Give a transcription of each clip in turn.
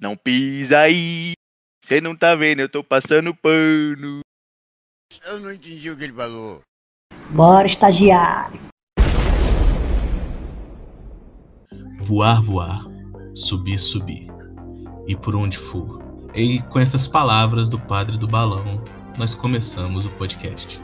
Não pisa aí. Você não tá vendo, eu tô passando pano. Eu não entendi o que ele falou. Bora, estagiário. Voar, voar. Subir, subir. E por onde for. E com essas palavras do padre do balão, nós começamos o podcast.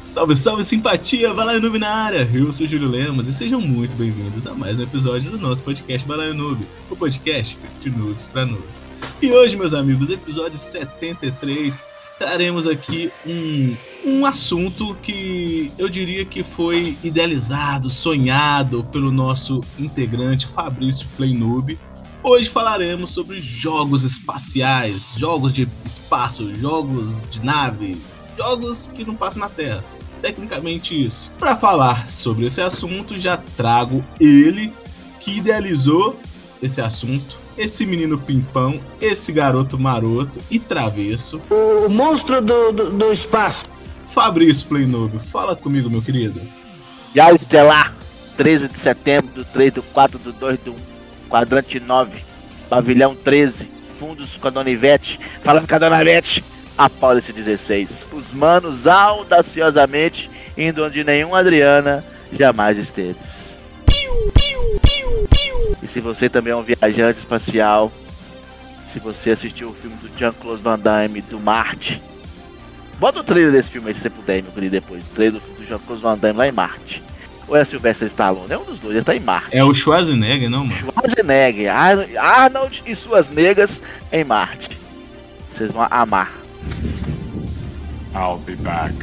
Salve, salve, simpatia! Balaio Noob na área! Eu sou Júlio Lemos e sejam muito bem-vindos a mais um episódio do nosso podcast Balaio Noob, o podcast de noobs para noobs. E hoje, meus amigos, episódio 73, traremos aqui um, um assunto que eu diria que foi idealizado, sonhado pelo nosso integrante Fabrício Playnoob. Hoje falaremos sobre jogos espaciais, jogos de espaço, jogos de nave, jogos que não passam na Terra tecnicamente isso. Para falar sobre esse assunto, já trago ele que idealizou esse assunto, esse menino pimpão, esse garoto maroto e travesso. O monstro do, do, do espaço. Fabrício Playnoob, fala comigo, meu querido. Já Estelar, 13 de setembro, do 3 do 4 do 2 do quadrante 9, pavilhão 13, fundos com a Dona Ivete, falando com a Dona Ivete após esse 16. Os manos audaciosamente indo onde nenhum Adriana jamais esteve. E se você também é um viajante espacial, se você assistiu o filme do Jean-Claude Van Damme do Marte, bota o trailer desse filme aí se você puder, meu querido, depois. O trailer do Jean-Claude Van Damme lá em Marte. Ou é Sylvester Stallone? É um dos dois, ele está em Marte. É o Schwarzenegger, não, mano? Schwarzenegger, Arnold e suas negas em Marte. Vocês vão amar. I'll be back.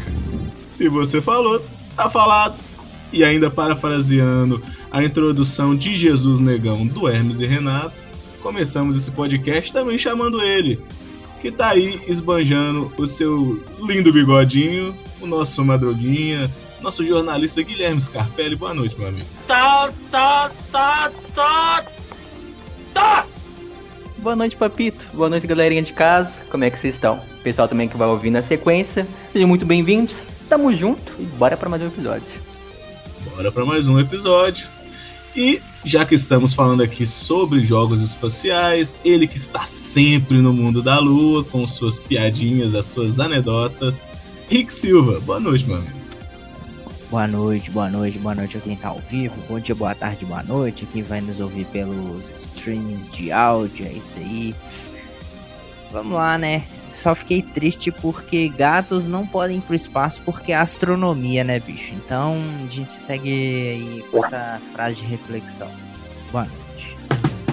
Se você falou, tá falado. E ainda parafraseando a introdução de Jesus Negão do Hermes e Renato, começamos esse podcast também chamando ele, que tá aí esbanjando o seu lindo bigodinho, o nosso Madruguinha, nosso jornalista Guilherme Scarpelli. Boa noite, meu amigo. Tá, tá, tá, tá, tá! Boa noite, Papito. Boa noite, galerinha de casa. Como é que vocês estão? pessoal também que vai ouvir na sequência, sejam muito bem-vindos. Tamo junto e bora para mais um episódio. Bora para mais um episódio. E já que estamos falando aqui sobre jogos espaciais, ele que está sempre no mundo da lua, com suas piadinhas, as suas anedotas, Rick Silva. Boa noite, amigo. Boa noite, boa noite, boa noite a quem tá ao vivo. Bom dia, boa tarde, boa noite. A quem vai nos ouvir pelos streams de áudio, é isso aí. Vamos lá, né? Só fiquei triste porque gatos não podem ir pro espaço porque é astronomia, né, bicho? Então a gente segue aí com essa frase de reflexão. Boa noite.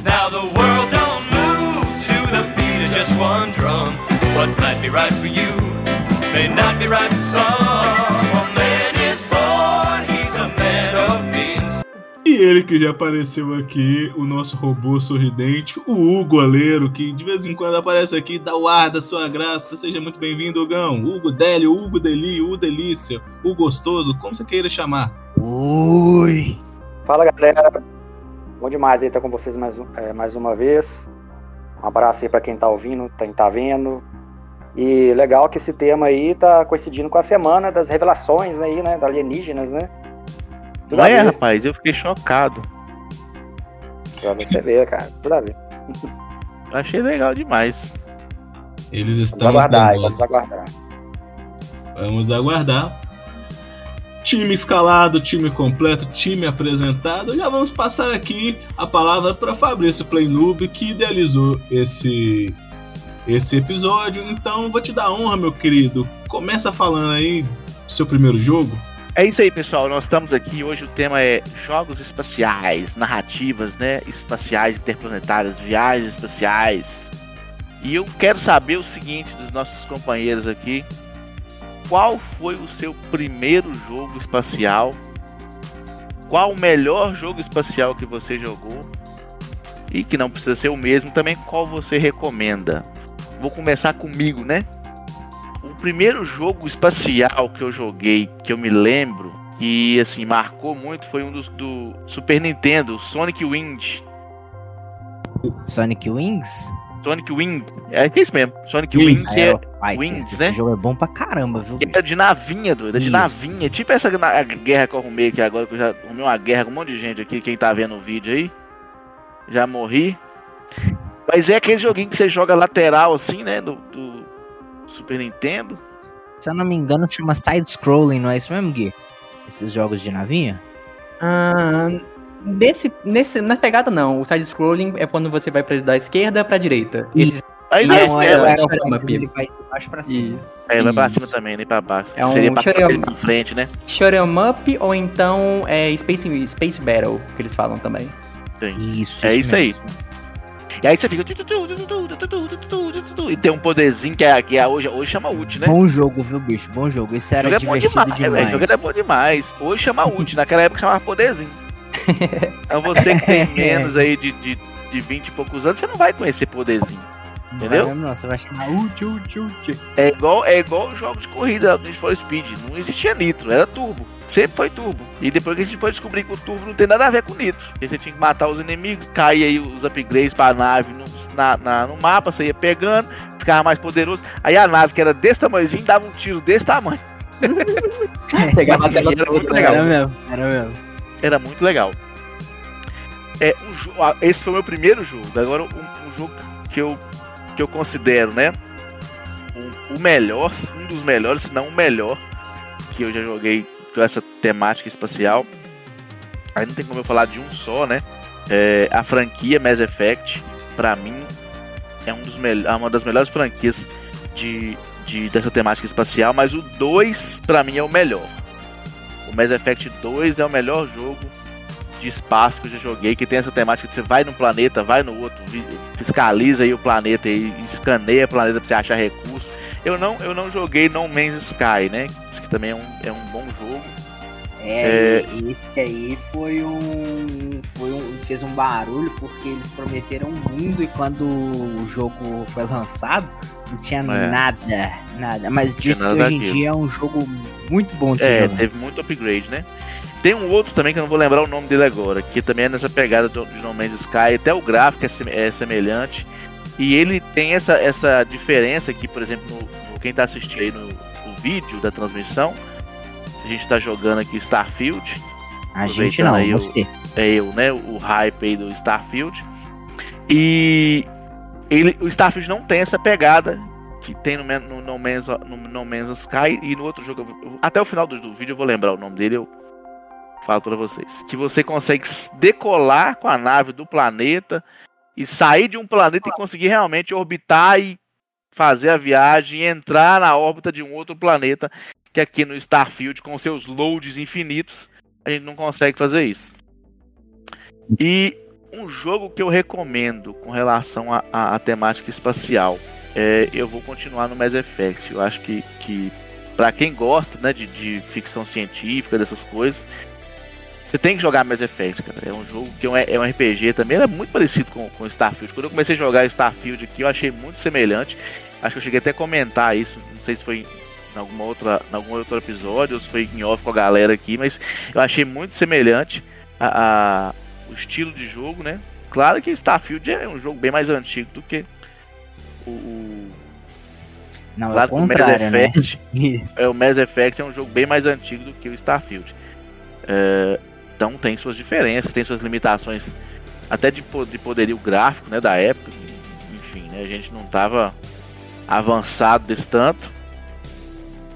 Now the world don't move to the beat of just one drum. What might be right for you may not be right for some. E ele que já apareceu aqui, o nosso robô sorridente, o Hugo Aleiro, que de vez em quando aparece aqui, dá o ar da sua graça. Seja muito bem-vindo, Hugão. Hugo Délio, Hugo Deli, Hugo Delícia, o Gostoso, como você queira chamar. Oi! Fala, galera. Bom demais aí estar com vocês mais, é, mais uma vez. Um abraço aí para quem tá ouvindo, quem tá vendo. E legal que esse tema aí tá coincidindo com a semana das revelações aí, né, da alienígenas, né? Tudo não é, rapaz, eu fiquei chocado. Pra você ver, cara, tudo a ver. Eu achei legal demais. Eles estão. Vamos aguardar, vamos aguardar. Vamos aguardar. Time escalado, time completo, time apresentado. Já vamos passar aqui a palavra para Fabrício Playnoob, que idealizou esse, esse episódio. Então, vou te dar honra, meu querido. Começa falando aí do seu primeiro jogo. É isso aí, pessoal. Nós estamos aqui. Hoje o tema é jogos espaciais, narrativas, né? Espaciais, interplanetárias, viagens espaciais. E eu quero saber o seguinte dos nossos companheiros aqui: qual foi o seu primeiro jogo espacial? Qual o melhor jogo espacial que você jogou? E que não precisa ser o mesmo também, qual você recomenda? Vou começar comigo, né? O primeiro jogo espacial que eu joguei, que eu me lembro, que assim, marcou muito, foi um dos do Super Nintendo, Sonic Wind. Sonic Wings? Sonic Wind, é, é isso mesmo. Sonic Wings, Wings, é, Ai, Wings esse né? Esse jogo é bom pra caramba, viu? É de navinha, doido, é de navinha. Tipo essa guerra que eu arrumei aqui agora, que eu já arrumei uma guerra com um monte de gente aqui, quem tá vendo o vídeo aí. Já morri. Mas é aquele joguinho que você joga lateral assim, né? Do, do Super Nintendo. Se eu não me engano, chama side-scrolling, não é isso mesmo, Gui? Esses jogos de navinha? Ah, nesse, nesse, na pegada não. O side-scrolling é quando você vai pra, da esquerda pra direita. E- Esses- Mas Não, é, é, isso, é, é, é, é, é, é, ele vai de baixo pra cima. e- é, vai pra isso. cima também, nem pra baixo. É um Seria pra frente, né? 'em up ou então é Space, Space Battle, que eles falam também. Isso, É isso aí. E aí você fica. E tem um poderzinho que, é, que é hoje, hoje chama ult, né? Bom jogo, viu, bicho? Bom jogo. Isso era jogo é divertido demais. demais. É, jogo é bom demais. Hoje chama ult, naquela época chamava poderzinho. Então você que tem menos aí de, de, de 20 e poucos anos, você não vai conhecer poderzinho. Entendeu? Não, não, você vai chamar. É igual, é igual os jogos de corrida do Need for Speed. Não existia nitro, era turbo. Sempre foi turbo. E depois que a gente foi descobrir que o turbo não tem nada a ver com nitro. Porque você tinha que matar os inimigos, cair aí os upgrades pra nave no, na, na- no mapa, você ia pegando, ficava mais poderoso. Aí a nave, que era desse tamanhozinho, dava um tiro desse tamanho. Pegava a Mas, tela enfim, era muito legal. Era mesmo, era mesmo. Era muito legal. É, um esse foi o meu primeiro jogo. Agora, um, um jogo que eu, que eu considero, né? um- o melhor, um dos melhores, se não o melhor, que eu já joguei com essa temática espacial. Aí não tem como eu falar de um só, né? É, a franquia Mass Effect, pra mim, é um dos é uma das melhores franquias de, de- dessa temática espacial, mas o 2, pra mim, é o melhor. O Mass Effect 2 é o melhor jogo de espaço que eu já joguei, que tem essa temática que você vai num planeta, vai no outro, fiscaliza aí o planeta e escaneia o planeta pra você achar recurso. Eu não, eu não joguei No Man's Sky, né? Isso que também é um, é um bom jogo. É, e esse aí foi um, foi um. fez um barulho porque eles prometeram um mundo e quando o jogo foi lançado, não tinha É. nada, nada. Mas diz que hoje em dia é um jogo muito bom de É, jogar. teve muito upgrade, né? Tem um outro também que eu não vou lembrar o nome dele agora, que também é nessa pegada do, de No Man's Sky, até o gráfico é, é semelhante. E ele tem essa, essa diferença aqui, por exemplo, no, no- quem tá assistindo aí no, no vídeo da transmissão, a gente tá jogando aqui Starfield, A gente não, aí o- você. é eu, né? O hype aí do Starfield. E ele, o Starfield não tem essa pegada que tem no, no, no, Man's, no No Man's Sky e no outro jogo. até o final do, do vídeo eu vou lembrar o nome dele, eu falo pra vocês. Que você consegue decolar com a nave do planeta e sair de um planeta e conseguir realmente orbitar e fazer a viagem e entrar na órbita de um outro planeta. Que aqui no Starfield, com seus loads infinitos, a gente não consegue fazer isso. E um jogo que eu recomendo com relação à temática espacial, é, eu vou continuar no Mass Effect. Eu acho que, que para quem gosta né, de, de ficção científica, dessas coisas, você tem que jogar Mass Effect, cara. É um jogo que é um, é RPG também, ele é muito parecido com, com Starfield. Quando eu comecei a jogar Starfield aqui, eu achei muito semelhante. Acho que eu cheguei até a comentar isso, não sei se foi em alguma outra, em algum outro episódio, ou se foi em off com a galera aqui, mas eu achei muito semelhante a, a- o estilo de jogo, né? Claro que Starfield é um jogo bem mais antigo do que o, o Não, é claro o que o Mass né? Effect Isso. é, o Mass Effect é um jogo bem mais antigo do que o Starfield. É, então tem suas diferenças, tem suas limitações, até de, de poderio gráfico né, da época. Enfim, né, a gente não tava avançado desse tanto.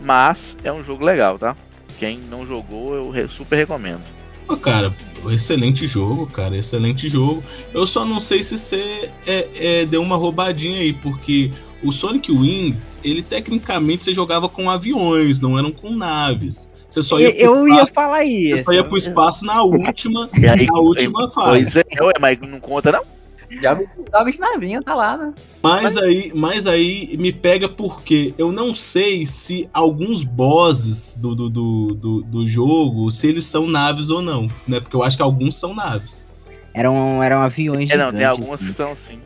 Mas é um jogo legal, tá? Quem não jogou, eu super recomendo. Pô, cara, excelente jogo, cara, excelente jogo. Eu só não sei se você é, é, deu uma roubadinha aí, porque o Sonic Wings, ele tecnicamente você jogava com aviões, não eram com naves. Você só ia Eu ia espaço- falar você isso. só ia pro espaço na última, E aí, na última fase. Pois é, ué, mas não conta não. Joga, joga de navinha, tá lá, né? Mas aí, mas aí me pega porque eu não sei se alguns bosses do, do, do, do, do jogo, se eles são naves ou não, né? Porque eu acho que alguns são naves. Eram, eram aviões É, não, tem algumas que são sim.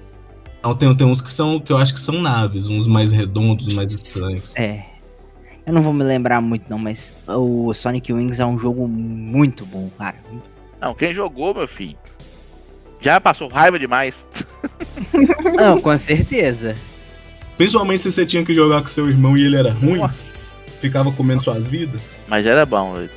Não, tem, tem uns que são que eu acho que são naves, uns mais redondos, uns mais estranhos. É. Eu não vou me lembrar muito não, mas o Sonic Wings é um jogo muito bom, cara. Não, quem jogou, meu filho, já passou raiva demais. Não, com certeza. Principalmente se você tinha que jogar com seu irmão e ele era ruim, Nossa. ficava comendo suas vidas. Mas era bom, velho.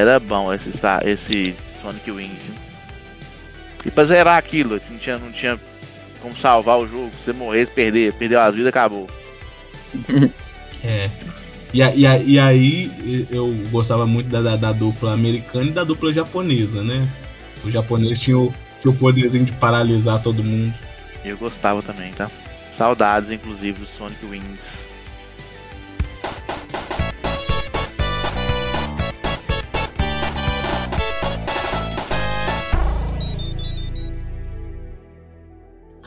Era bom esse, esse Sonic Wings. E pra zerar aquilo, não tinha, não tinha como salvar o jogo. Se você morresse, perder, perdeu as vidas, acabou. É. E, e, e aí eu gostava muito da, da, da dupla americana e da dupla japonesa, né? O japonês tinha o, tinha o poderzinho de paralisar todo mundo. Eu gostava também, tá? Saudades, inclusive, do Sonic Wings.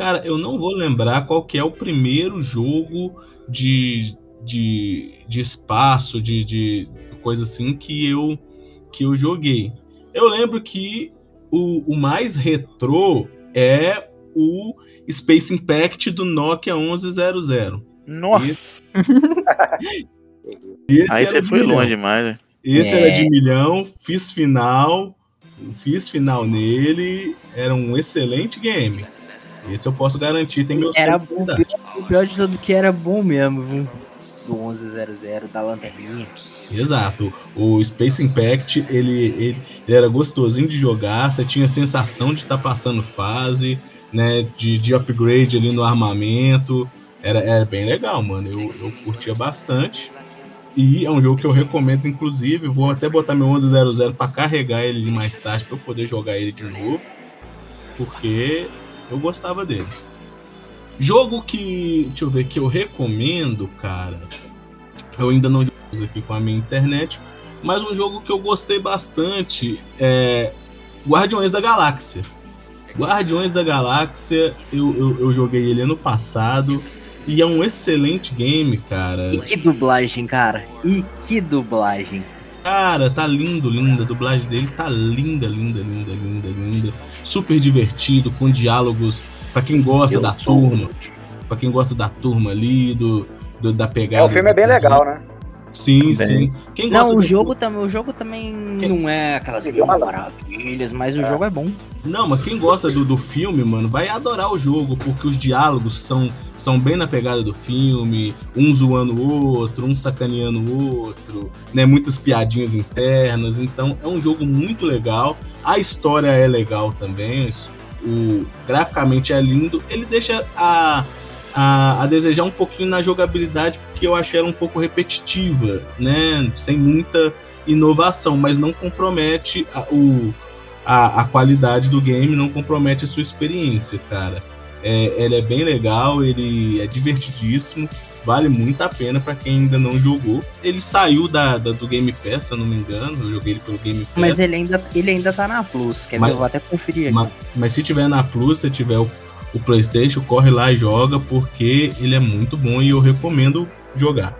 Cara, eu não vou lembrar qual que é o primeiro jogo de, de, de espaço, de, de coisa assim que eu, que eu joguei. Eu lembro que o, o mais retrô é o Space Impact do Nokia 1100. Nossa! Esse Aí você foi milhão. longe demais, né? Esse É. era de milhão, fiz final, fiz final nele, era um excelente game. Esse eu posso garantir, tem meu Era bom, o pior de tudo que era bom mesmo, viu? Do 1100, da lanterninha. Exato. O Space Impact, ele, ele, ele era gostosinho de jogar, você tinha a sensação de estar passando fase, né? De, de upgrade ali no armamento. Era, era bem legal, mano. Eu, eu curtia bastante. E é um jogo que eu recomendo, inclusive. Vou até botar meu 1100 para carregar ele mais tarde para eu poder jogar ele de novo. Porque eu gostava dele. Jogo que, deixa eu ver, que eu recomendo, cara. Eu ainda não uso aqui com a minha internet, mas um jogo que eu gostei bastante é Guardiões da Galáxia. Guardiões da Galáxia, eu, eu, eu joguei ele ano passado e é um excelente game, cara. E que dublagem, cara. E que dublagem. Cara, tá lindo, linda. A dublagem dele tá linda, linda, linda, linda, linda. Super divertido, com diálogos pra quem gosta Eu da turma. Pra quem gosta da turma ali, do, do- da pegada. É, o filme é bem legal, né? Sim, Bem. sim. Quem gosta Não, o jogo, tam o jogo também não é aquelas mil maravilhas, mas o jogo é bom. Não, mas quem gosta do, do filme, mano, vai adorar o jogo, porque os diálogos são, são bem na pegada do filme, um zoando o outro, um sacaneando o outro, né? Muitas piadinhas internas. Então é um jogo muito legal. A história é legal também. O, graficamente é lindo. Ele deixa a, a, a desejar um pouquinho na jogabilidade, porque eu achei ela um pouco repetitiva, né? Sem muita inovação, mas não compromete a- o, a, a qualidade do game, não compromete a sua experiência, cara. É, ele é bem legal, ele é divertidíssimo, vale muito a pena pra quem ainda não jogou. Ele saiu da, da- do Game Pass, se eu não me engano, eu joguei ele pelo Game Pass. Mas ele ainda, ele ainda tá na Plus, quer ver? Mas- Eu vou até conferir aqui. Ma- Mas, se tiver na Plus, se tiver o, o PlayStation, corre lá e joga, porque ele é muito bom e eu recomendo jogar.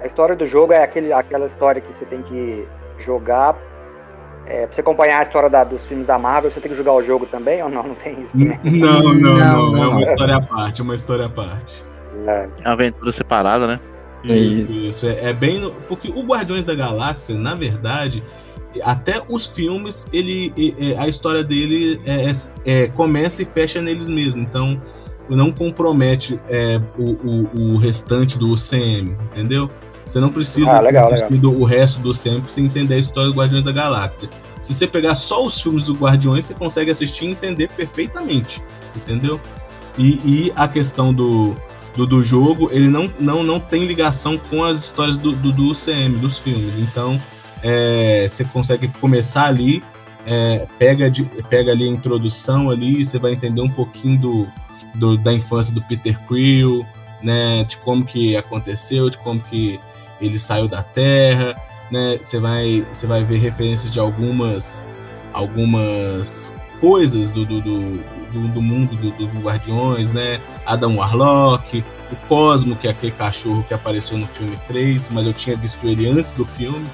A história do jogo é aquele, aquela história que você tem que jogar. É, pra você acompanhar a história da- dos filmes da Marvel, você tem que jogar o jogo também ou não? Não tem isso N- também. Não, não, não, Não, é não. uma história à parte, é uma história à parte. É. É uma aventura separada, né? É Isso, isso. É, é bem. no- Porque o Guardiões da Galáxia, na verdade, até os filmes, ele, é- a história dele é, é- é- começa e fecha neles mesmos. Então, não compromete é, o, o, o restante do UCM, entendeu? Você não precisa Ah, legal, ter assistido o resto do UCM pra você entender a história do Guardiões da Galáxia. Se você pegar só os filmes do Guardiões, você consegue assistir e entender perfeitamente, entendeu? E, e a questão do, do, do jogo, ele não, não, não tem ligação com as histórias do, do, do UCM, dos filmes. Então, é, você consegue começar ali, é, pega, de, pega ali a introdução ali, você vai entender um pouquinho do, do- da infância do Peter Quill, né, de como que aconteceu, de como que ele saiu da Terra, né, você vai, você vai ver referências de algumas, algumas coisas do, do, do, do- do mundo do- dos Guardiões, né, Adam Warlock, o Cosmo, que é aquele cachorro que apareceu no filme 3, mas eu tinha visto ele antes do filme.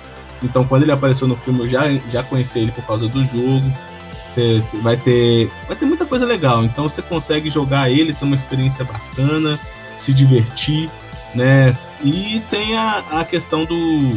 Então, quando ele apareceu no filme, eu já, já conheci ele por causa do jogo. Você, vai ter vai ter muita coisa legal. Então, você consegue jogar ele, ter uma experiência bacana, se divertir, né? E tem a, a questão do,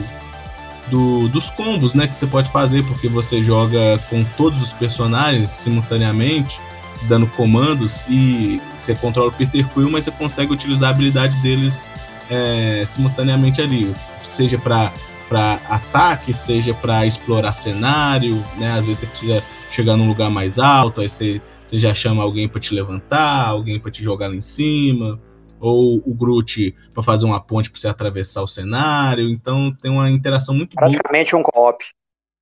do- dos combos, né? Que você pode fazer, porque você joga com todos os personagens simultaneamente dando comandos e você controla o Peter Quill, mas você consegue utilizar a habilidade deles é, simultaneamente ali, seja para para ataque, seja para explorar cenário, né? Às vezes você precisa chegar num lugar mais alto, aí você, você já chama alguém para te levantar, alguém para te jogar lá em cima, ou o Groot para fazer uma ponte para você atravessar o cenário. Então tem uma interação muito Praticamente boa. um co-op.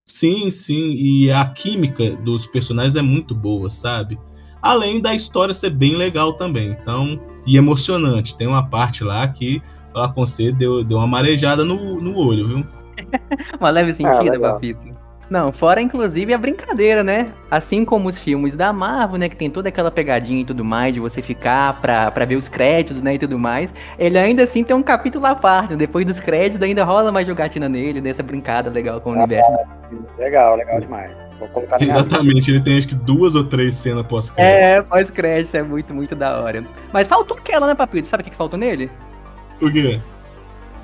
Sim, sim, e a química dos personagens é muito boa, sabe? Além da história ser bem legal também, então, e emocionante. Tem uma parte lá que falar com você deu, deu uma marejada no, no olho, viu? Uma leve sentida, papito. Não, fora inclusive a brincadeira, né? Assim como os filmes da Marvel, né? Que tem toda aquela pegadinha e tudo mais, de você ficar pra, pra ver os créditos, né? E tudo mais. Ele ainda assim tem um capítulo à parte. né? Depois dos créditos ainda rola mais jogatina nele, dessa brincada legal com o universo. Legal, legal demais. Vou colocar. Exatamente, ele tem acho que duas ou três cenas pós-crédito. É, pós-crédito, é muito, muito da hora. Mas faltou aquela, né, Papito? Sabe o que, que faltou nele? Por quê?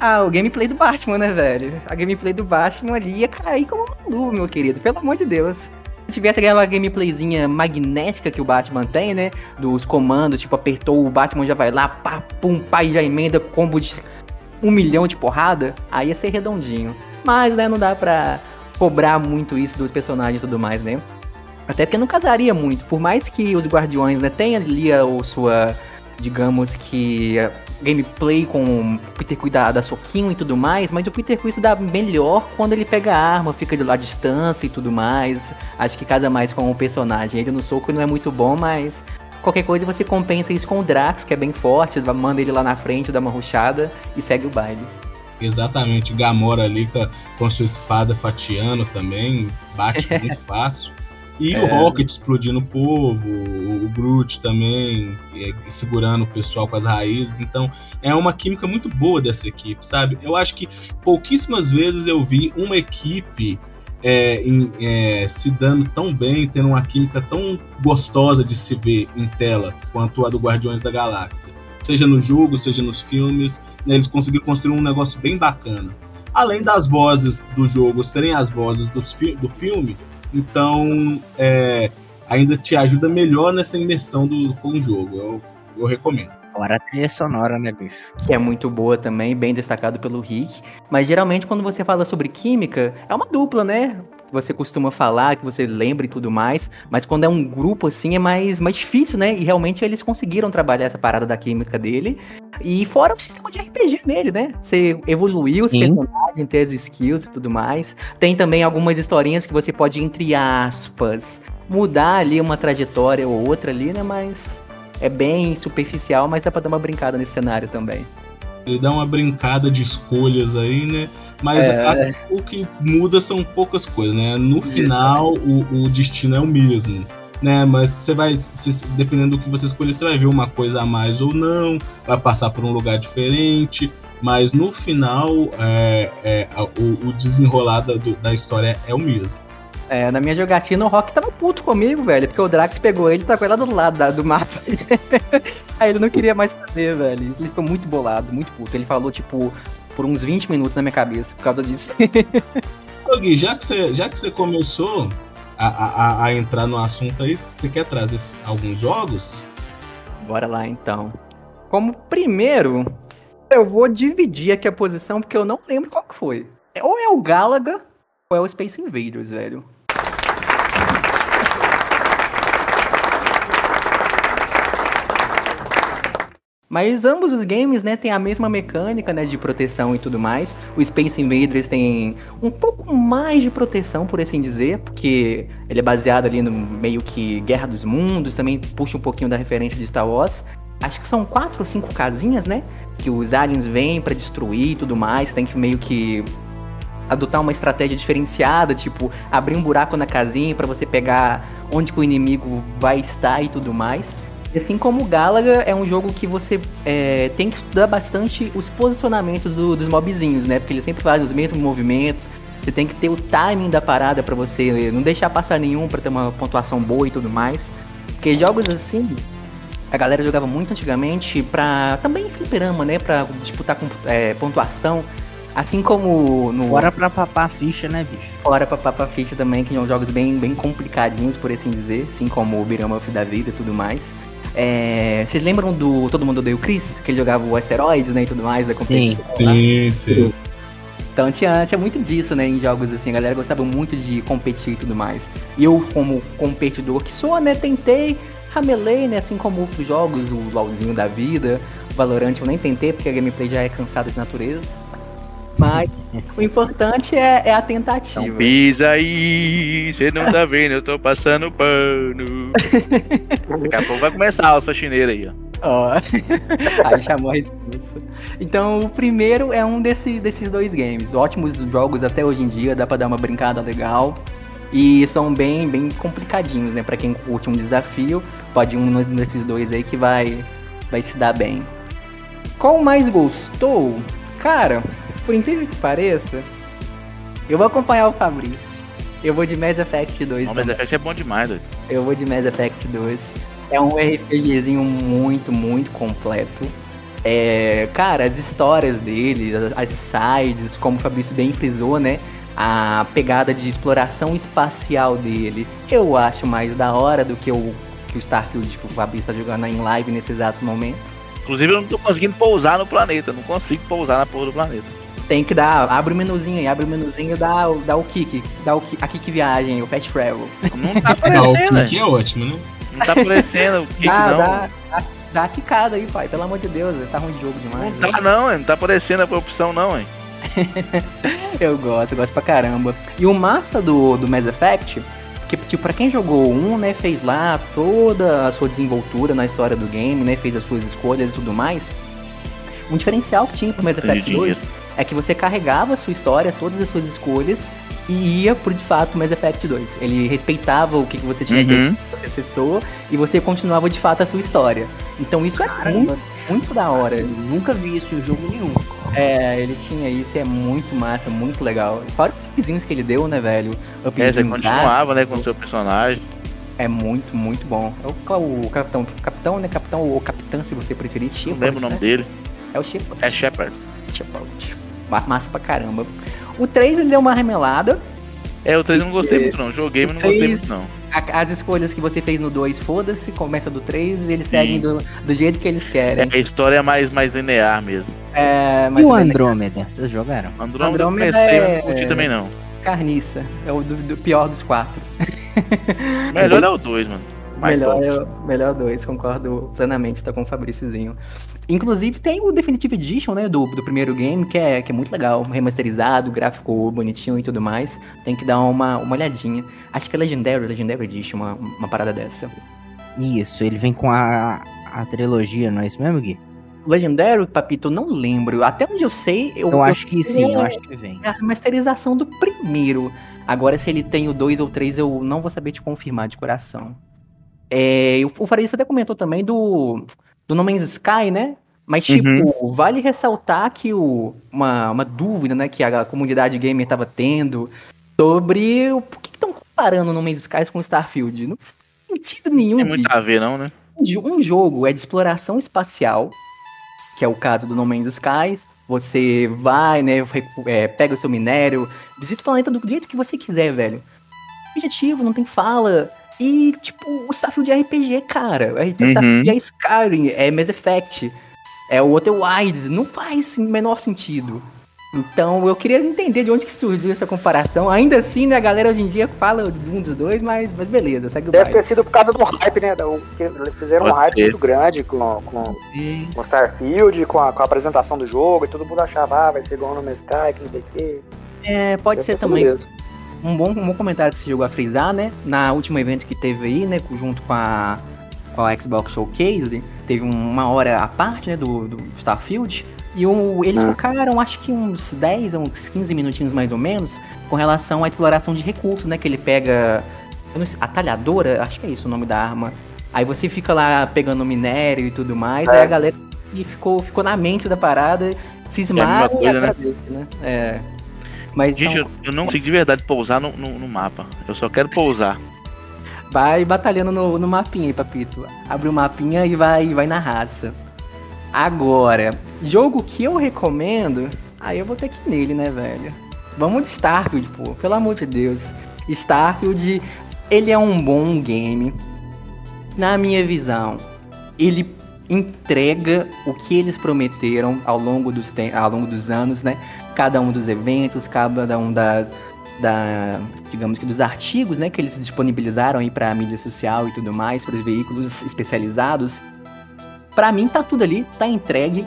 Ah, o gameplay do Batman, né, velho? A gameplay do Batman ali ia cair como um lu, meu querido. Pelo amor de Deus. Se tivesse aquela gameplayzinha magnética que o Batman tem, né? Dos comandos, tipo, apertou o Batman já vai lá, pá, pum, pá, e já emenda combo de um milhão de porrada, aí ia ser redondinho. Mas, né, não dá pra cobrar muito isso dos personagens e tudo mais, né? Até porque não casaria muito. Por mais que os Guardiões, né, tenha ali a o sua, digamos que, a gameplay com o Peter Quill da, da soquinho e tudo mais, mas o Peter Quill se dá melhor quando ele pega a arma, fica de lá à distância e tudo mais. Acho que casa mais com o personagem. Ele no soco não é muito bom, mas qualquer coisa você compensa isso com o Drax, que é bem forte, manda ele lá na frente, dá uma ruchada e segue o baile. Exatamente, Gamora ali com com sua espada fatiando também, bate muito fácil. E o É. Rocket explodindo o povo, o Groot também é, segurando o pessoal com as raízes. Então é uma química muito boa dessa equipe, sabe? Eu acho que pouquíssimas vezes eu vi uma equipe é, em- é, se dando tão bem, tendo uma química tão gostosa de se ver em tela quanto a do Guardiões da Galáxia. Seja no jogo, seja nos filmes, né, eles conseguiram construir um negócio bem bacana. Além das vozes do jogo serem as vozes fi- do filme, então é, ainda te ajuda melhor nessa imersão do, com o jogo. Eu, eu recomendo. Fora a trilha sonora, né, bicho? que é muito boa também, bem destacado pelo Rick. Mas geralmente quando você fala sobre química, é uma dupla, né? Que você costuma falar, que você lembra e tudo mais. Mas quando é um grupo assim é mais, mais difícil, né? E realmente eles conseguiram trabalhar essa parada da química dele. E fora o sistema de RPG nele, né? Você evoluir os personagens, ter as skills e tudo mais. Tem também algumas historinhas que você pode, entre aspas, mudar ali uma trajetória ou outra ali, né? Mas é bem superficial, mas dá pra dar uma brincada nesse cenário também. Ele dá uma brincada de escolhas aí, né? Mas É. a- o que muda são poucas coisas, né? No final, o, o destino é o mesmo. Né, mas você vai, se- dependendo do que você escolher, você vai ver uma coisa a mais ou não, vai passar por um lugar diferente, mas no final, é, é, o, o desenrolar da, da história é o mesmo. É, na minha jogatina o Rock tava puto comigo, velho, porque o Drax pegou ele e tacou ele lá do lado da- do mapa. Aí ele não queria mais fazer, velho. Ele ficou muito bolado, muito puto. Ele falou, tipo, por uns 20 minutos na minha cabeça por causa disso. Ô, Gui, já que você, já que você começou a, a- a entrar no assunto aí, você quer trazer alguns jogos? Bora lá então. Como primeiro, eu vou dividir aqui a posição porque eu não lembro qual que foi. Ou é o Galaga ou é o Space Invaders, velho. Mas ambos os games, né, tem a mesma mecânica, né, de proteção e tudo mais. O Space Invaders tem um pouco mais de proteção, por assim dizer, porque ele é baseado ali no meio que Guerra dos Mundos, também puxa um pouquinho da referência de Star Wars. Acho que são quatro ou cinco casinhas, né, que os aliens vêm pra destruir e tudo mais. Tem que meio que adotar uma estratégia diferenciada, tipo abrir um buraco na casinha pra você pegar onde que o inimigo vai estar e tudo mais. E assim como o Galaga é um jogo que você é, tem que estudar bastante os posicionamentos do- dos mobzinhos, né? Porque eles sempre fazem os mesmos movimentos. Você tem que ter o timing da parada pra você não deixar passar nenhum pra ter uma pontuação boa e tudo mais. Porque jogos assim, a galera jogava muito antigamente pra também fliperama, né? Pra disputar com é, pontuação. Assim como no Fora pra papar ficha, né, bicho? Fora pra Papa Fish também, que são jogos bem, bem complicadinhos, por assim dizer, assim como o Up da vida e tudo mais. É, vocês lembram do Todo Mundo Odeia o Chris? Que ele jogava o Asteroids, né, e tudo mais, da competição lá? Sim, sim. Então tinha, tinha muito disso, né, em jogos assim, a galera gostava muito de competir e tudo mais. E eu, como competidor que sou, né, tentei, ramelei, né, assim como outros jogos, o LoLzinho da vida, o Valorant eu nem tentei, porque a gameplay já é cansada de natureza. Mas o importante é, é a tentativa. Então pisa aí, você não tá vendo, eu tô passando pano. Daqui a pouco vai começar os faxineiros aí, ó. Ó, aí chamou a resposta. Então, o primeiro é um desses, desses dois games. Ótimos jogos até hoje em dia, dá pra dar uma brincada legal. E são bem, bem complicadinhos, né? Pra quem curte um desafio, pode ir um desses dois aí que vai, vai se dar bem. Qual mais gostou? Cara, por incrível que pareça, eu vou acompanhar o Fabrício. Eu vou de Mass Effect 2. O Mass Effect é bom demais, doido. Eu vou de Mass Effect 2. É um RPGzinho muito, muito completo. É, cara, as histórias dele, as sides, como o Fabrício bem frisou, né? A pegada de exploração espacial dele, eu acho mais da hora do que o, que o Starfield que o Fabrício tá jogando em live nesse exato momento. Inclusive, eu não tô conseguindo pousar no planeta, não consigo pousar na porra do planeta. Tem que dar, abre o menuzinho aí, abre o menuzinho, dá, dá o kick, dá o a kick viagem, o fast travel. Não tá aparecendo, o kick é ótimo, né? Não tá aparecendo o kick, dá, não. Dá, dá, dá a quicada aí, pai, pelo amor de Deus, tá ruim de jogo demais. Não tá, não, não tá aparecendo a opção, não, hein. eu gosto, eu gosto pra caramba. E o massa do, do Mass Effect, que tipo, pra quem jogou um, né, fez lá toda a sua desenvoltura na história do game, né, fez as suas escolhas e tudo mais. Um diferencial que tinha pro Mass Effect 2 é que você carregava a sua história, todas as suas escolhas, e ia por de fato Mass Effect 2. Ele respeitava o que, que você tinha Uhum. feito e você continuava de fato a sua história. Então isso é muito, muito da hora. Eu nunca vi isso em jogo nenhum. É, ele tinha isso e é muito massa, muito legal. Fora os upzinhos que ele deu, né, velho? É, você continuava, né, com o seu personagem. É muito, muito bom. É o, o capitão, capitão, né? Capitão ou capitã, se você preferir. Não Shepard, lembro o nome né? dele. É o Shepard. É Shepard. Shepard. Ma- Massa pra caramba. O 3 ele deu uma remelada. É, o 3 eu não gostei É. muito, não. Joguei, mas não gostei muito, não. A- As escolhas que você fez no 2, foda-se, começa do 3 eles seguem do, do jeito que eles É, querem. a história é mais, mais linear mesmo. É, E o é Andrômeda? Vocês jogaram? Andrômeda, Andrômeda eu comecei, mas é- não curti também, não. carniça. É o do, do pior dos quatro. Melhor é o 2, mano. Melhor, top. é o- melhor dois, concordo plenamente, tá com o Fabriciozinho. Inclusive tem o Definitive Edition, né, do, do primeiro game, que é, que é muito legal, remasterizado, gráfico bonitinho e tudo mais. Tem que dar uma, uma olhadinha. Acho que é Legendary, Legendary Edition, uma, uma parada dessa. Isso, ele vem com a, a trilogia, não é isso mesmo, Gui? Legendary, Papito, não lembro. Até onde eu sei, eu, Eu acho que sim, eu acho que vem. é a remasterização do primeiro. Agora, se ele tem o 2 ou 3, eu não vou saber te confirmar de coração. É, o o Farias até comentou também do, do No Man's Sky, né? Mas, tipo, Uhum. vale ressaltar que o, uma, uma dúvida né, que a comunidade gamer tava tendo sobre o por que estão comparando No Man's Sky com Starfield. Não faz sentido nenhum. Tem muito a ver, não, né? Um jogo é de exploração espacial, que é o caso do No Man's Skies. Você vai, né, é, pega o seu minério, visita o planeta do jeito que você quiser, velho. Objetivo, não tem fala. E, tipo, o Starfield é RPG, cara. O Uhum. Starfield é Skyrim, é Mass Effect, é o Outer Wilds. Não faz o menor sentido. Então, eu queria entender de onde que surgiu essa comparação. Ainda assim, né, a galera hoje em dia fala de um dos dois, mas, mas beleza, segue o Deve baile. ter sido por causa do hype, né? do- que Eles fizeram um Pode hype ser. muito grande com, com, com Starfield, com a, com a apresentação do jogo, e todo mundo achava, ah, vai ser igual no Sky, que não sei o quê. É, pode Deve ser também. mesmo. Um bom, um bom comentário que você chegou a frisar, né? Na última evento que teve aí, né? Junto com a, com a Xbox Showcase, teve um- uma hora à parte, né? Do, do Starfield. E o, eles Ah. focaram, acho que uns 10 ou uns 15 minutinhos mais ou menos, com relação à exploração de recursos, né? Que ele pega. Sei, atalhadora? Acho que é isso o nome da arma. Aí você fica lá pegando minério e tudo mais, É. aí a galera e ficou, ficou na mente da parada, cismaram coisa, e né? né? É. Mas Gente, são- eu, eu não consigo de verdade pousar no, no, no mapa. Eu só quero pousar. Vai batalhando no, no mapinha aí, papito. Abre o mapinha e vai, vai na raça. Agora, jogo que eu recomendo, aí eu vou ter que ir nele, né, velho? Vamos de Starfield, pô. Pelo amor de Deus. Starfield, ele é um bom game. Na minha visão, ele entrega o que eles prometeram ao longo dos, ao longo dos anos, né? Cada um dos eventos, cada um da, da digamos que dos artigos, né, que eles disponibilizaram aí para a mídia social e tudo mais, para os veículos especializados. Para mim tá tudo ali, tá entregue.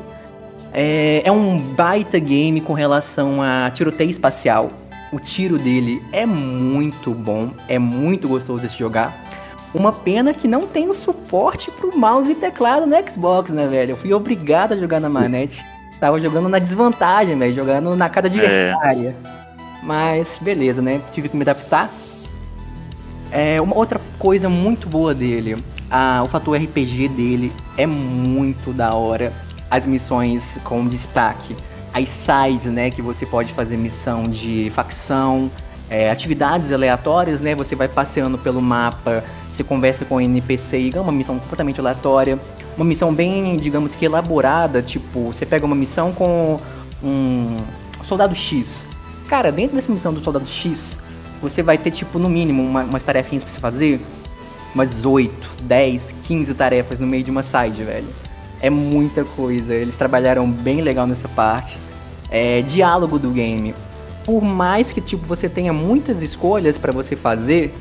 É, é um baita game com relação a tiroteio espacial. O tiro dele é muito bom, é muito gostoso de se jogar. Uma pena que não tem o suporte pro mouse e teclado no Xbox, né, velho? Eu fui obrigado a jogar na manete. Tava jogando na desvantagem, velho, jogando na cada adversária. É. Mas beleza, né? Tive que me adaptar. É, uma outra coisa muito boa dele, a, o fator RPG dele é muito da hora. As missões com destaque, as sides, né? Que você pode fazer missão de facção, é, atividades aleatórias, né? Você vai passeando pelo mapa você conversa com o NPC e ganha uma missão completamente aleatória. Uma missão bem, digamos que elaborada, tipo, você pega uma missão com um soldado X. Cara, dentro dessa missão do soldado X, você vai ter, tipo, no mínimo, uma, umas tarefinhas pra você fazer. Umas 8, 10, 15 tarefas no meio de uma side, velho. É muita coisa. Eles trabalharam bem legal nessa parte. É, diálogo do game. Por mais que, tipo, você tenha muitas escolhas para você fazer,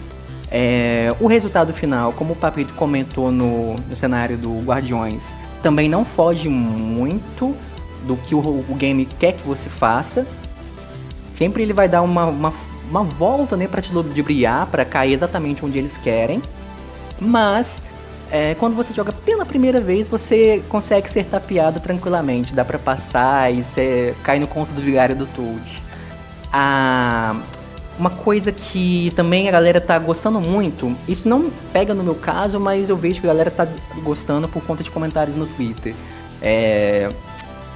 é, o resultado final, como o Papito comentou no, no cenário do Guardiões, também não foge muito do que o, o game quer que você faça. Sempre ele vai dar uma, uma, uma volta né, para te ludibriar, para cair exatamente onde eles querem. Mas é, quando você joga pela primeira vez, você consegue ser tapeado tranquilamente. Dá para passar e você cai no conto do vigário do Toad. A, uma coisa que também a galera tá gostando muito, isso não pega no meu caso, mas eu vejo que a galera tá gostando por conta de comentários no Twitter. É.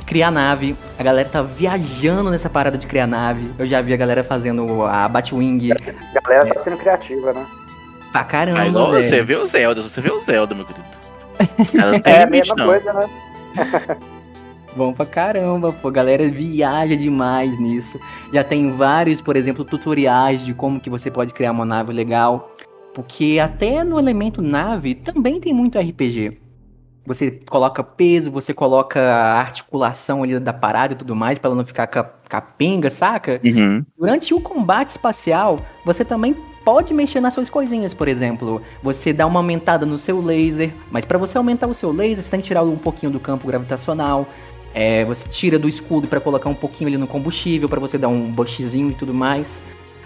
Criar nave, a galera tá viajando nessa parada de criar nave. Eu já vi a galera fazendo a Batwing. A galera é, tá sendo criativa, né? Pra caramba. Aí, você vê o Zelda, você vê o Zelda, meu querido. é a mesma não. coisa, né? Bom pra caramba, pô, a galera viaja demais nisso. Já tem vários, por exemplo, tutoriais de como que você pode criar uma nave legal. Porque até no elemento nave também tem muito RPG. Você coloca peso, você coloca a articulação ali da parada e tudo mais, para ela não ficar capenga, saca? Uhum. Durante o combate espacial, você também pode mexer nas suas coisinhas, por exemplo, você dá uma aumentada no seu laser, mas para você aumentar o seu laser, você tem que tirar um pouquinho do campo gravitacional. É, você tira do escudo para colocar um pouquinho ali no combustível, para você dar um bushzinho e tudo mais.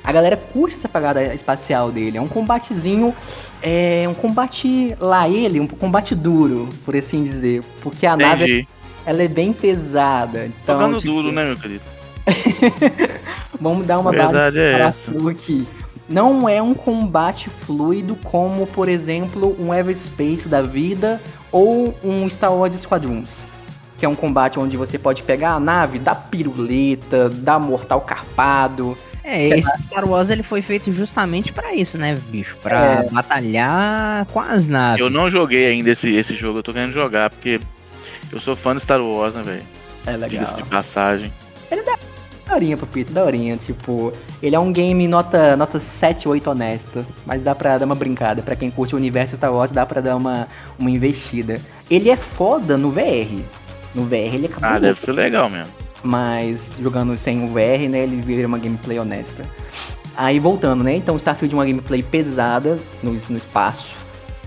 A galera curte essa pegada espacial dele. É um combatezinho. É um combate lá ele, um combate duro, por assim dizer. Porque a Entendi. nave ela é bem pesada. Então, Jogando tipo... duro, né, meu querido? Vamos dar uma Verdade base é aqui. Não é um combate fluido como, por exemplo, um Everspace da vida ou um Star Wars Squadrons que é um combate onde você pode pegar a nave, dar piruleta, dar mortal carpado. É, esse Star Wars ele foi feito justamente para isso, né, bicho? Pra é. batalhar com as naves. Eu não joguei ainda esse, esse jogo, eu tô querendo jogar, porque eu sou fã de Star Wars, né, velho? É legal. de passagem. Ele dá daorinha, Papito, daorinha. Tipo, ele é um game nota, nota 7, 8 honesta, mas dá pra dar uma brincada. Pra quem curte o universo Star Wars, dá pra dar uma, uma investida. Ele é foda no VR. No VR ele acabou. Ah, deve ser legal mesmo. Mas jogando sem o VR, né, ele vira uma gameplay honesta. Aí voltando, né? Então Starfield é uma gameplay pesada no, no espaço.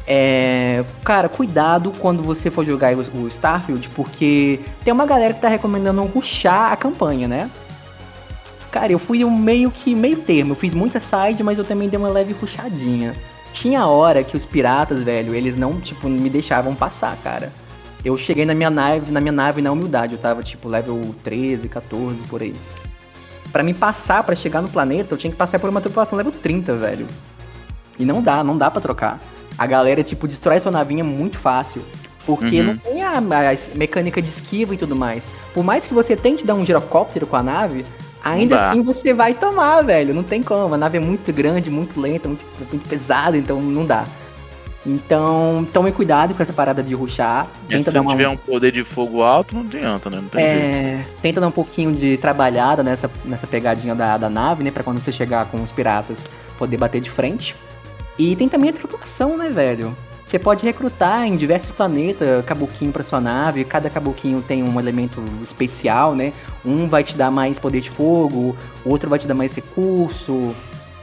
É, cara, cuidado quando você for jogar o, Starfield, porque tem uma galera que tá recomendando ruxar a campanha, né? Cara, eu fui um meio que meio termo. Eu fiz muita side, mas eu também dei uma leve ruxadinha. Tinha hora que os piratas, velho, eles não, tipo, me deixavam passar, cara. Eu cheguei na minha nave, na minha nave na humildade, eu tava tipo level 13, 14 por aí. Para me passar para chegar no planeta, eu tinha que passar por uma tripulação level 30, velho. E não dá, não dá para trocar. A galera tipo destrói sua navinha muito fácil. Porque uhum. não tem a, a, mecânica de esquiva e tudo mais. Por mais que você tente dar um girocóptero com a nave, ainda assim você vai tomar, velho. Não tem como. A nave é muito grande, muito lenta, muito, muito pesada, então não dá. Então, tome cuidado com essa parada de ruxar. Tenta se dar uma... tiver um poder de fogo alto, não adianta, né? Não tem é... jeito. Tenta dar um pouquinho de trabalhada nessa, nessa pegadinha da, da nave, né? Pra quando você chegar com os piratas poder bater de frente. E tem também a tripulação, né, velho? você pode recrutar em diversos planetas cabuquinho pra sua nave, cada cabuquinho tem um elemento especial, né? Um vai te dar mais poder de fogo, o outro vai te dar mais recurso.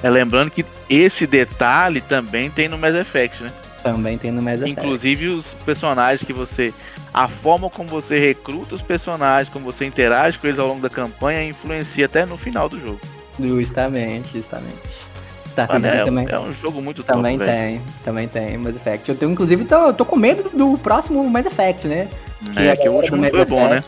É, lembrando que esse detalhe também tem no Mass Effect, né? Também tem no Mass Effect. Inclusive os personagens que você. A forma como você recruta os personagens, como você interage com eles ao longo da campanha, influencia até no final do jogo. Justamente, justamente. Starfield é, também, é um jogo muito também top, velho. tem, também tem Mass Effect. Eu tenho, inclusive, tô, eu tô com medo do próximo Mass Effect, né? É, a que o último foi bom, né?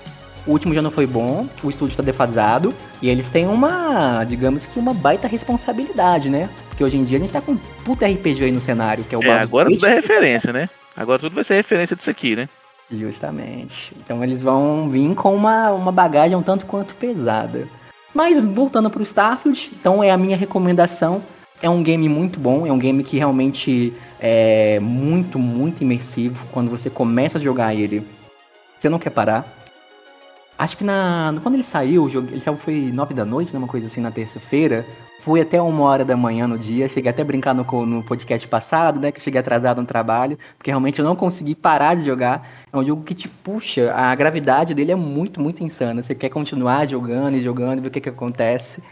O último já não foi bom, o estúdio tá defasado, e eles têm uma, digamos que uma baita responsabilidade, né? Porque hoje em dia a gente tá com um puta RPG aí no cenário, que é o É, agora tudo é referência, né? Agora tudo vai ser referência disso aqui, né? Justamente. Então eles vão vir com uma, uma bagagem um tanto quanto pesada. Mas voltando pro Starfield, então é a minha recomendação. É um game muito bom, é um game que realmente é muito, muito imersivo. Quando você começa a jogar ele, você não quer parar. Acho que na quando ele saiu, o jogo- ele saiu foi nove da noite, né, uma coisa assim, na terça-feira. Fui até uma hora da manhã no dia, cheguei até a brincar no, no podcast passado, né, que eu cheguei atrasado no trabalho, porque realmente eu não consegui parar de jogar. É um jogo que te puxa, a gravidade dele é muito, muito insana. Você quer continuar jogando e jogando, ver o que que acontece.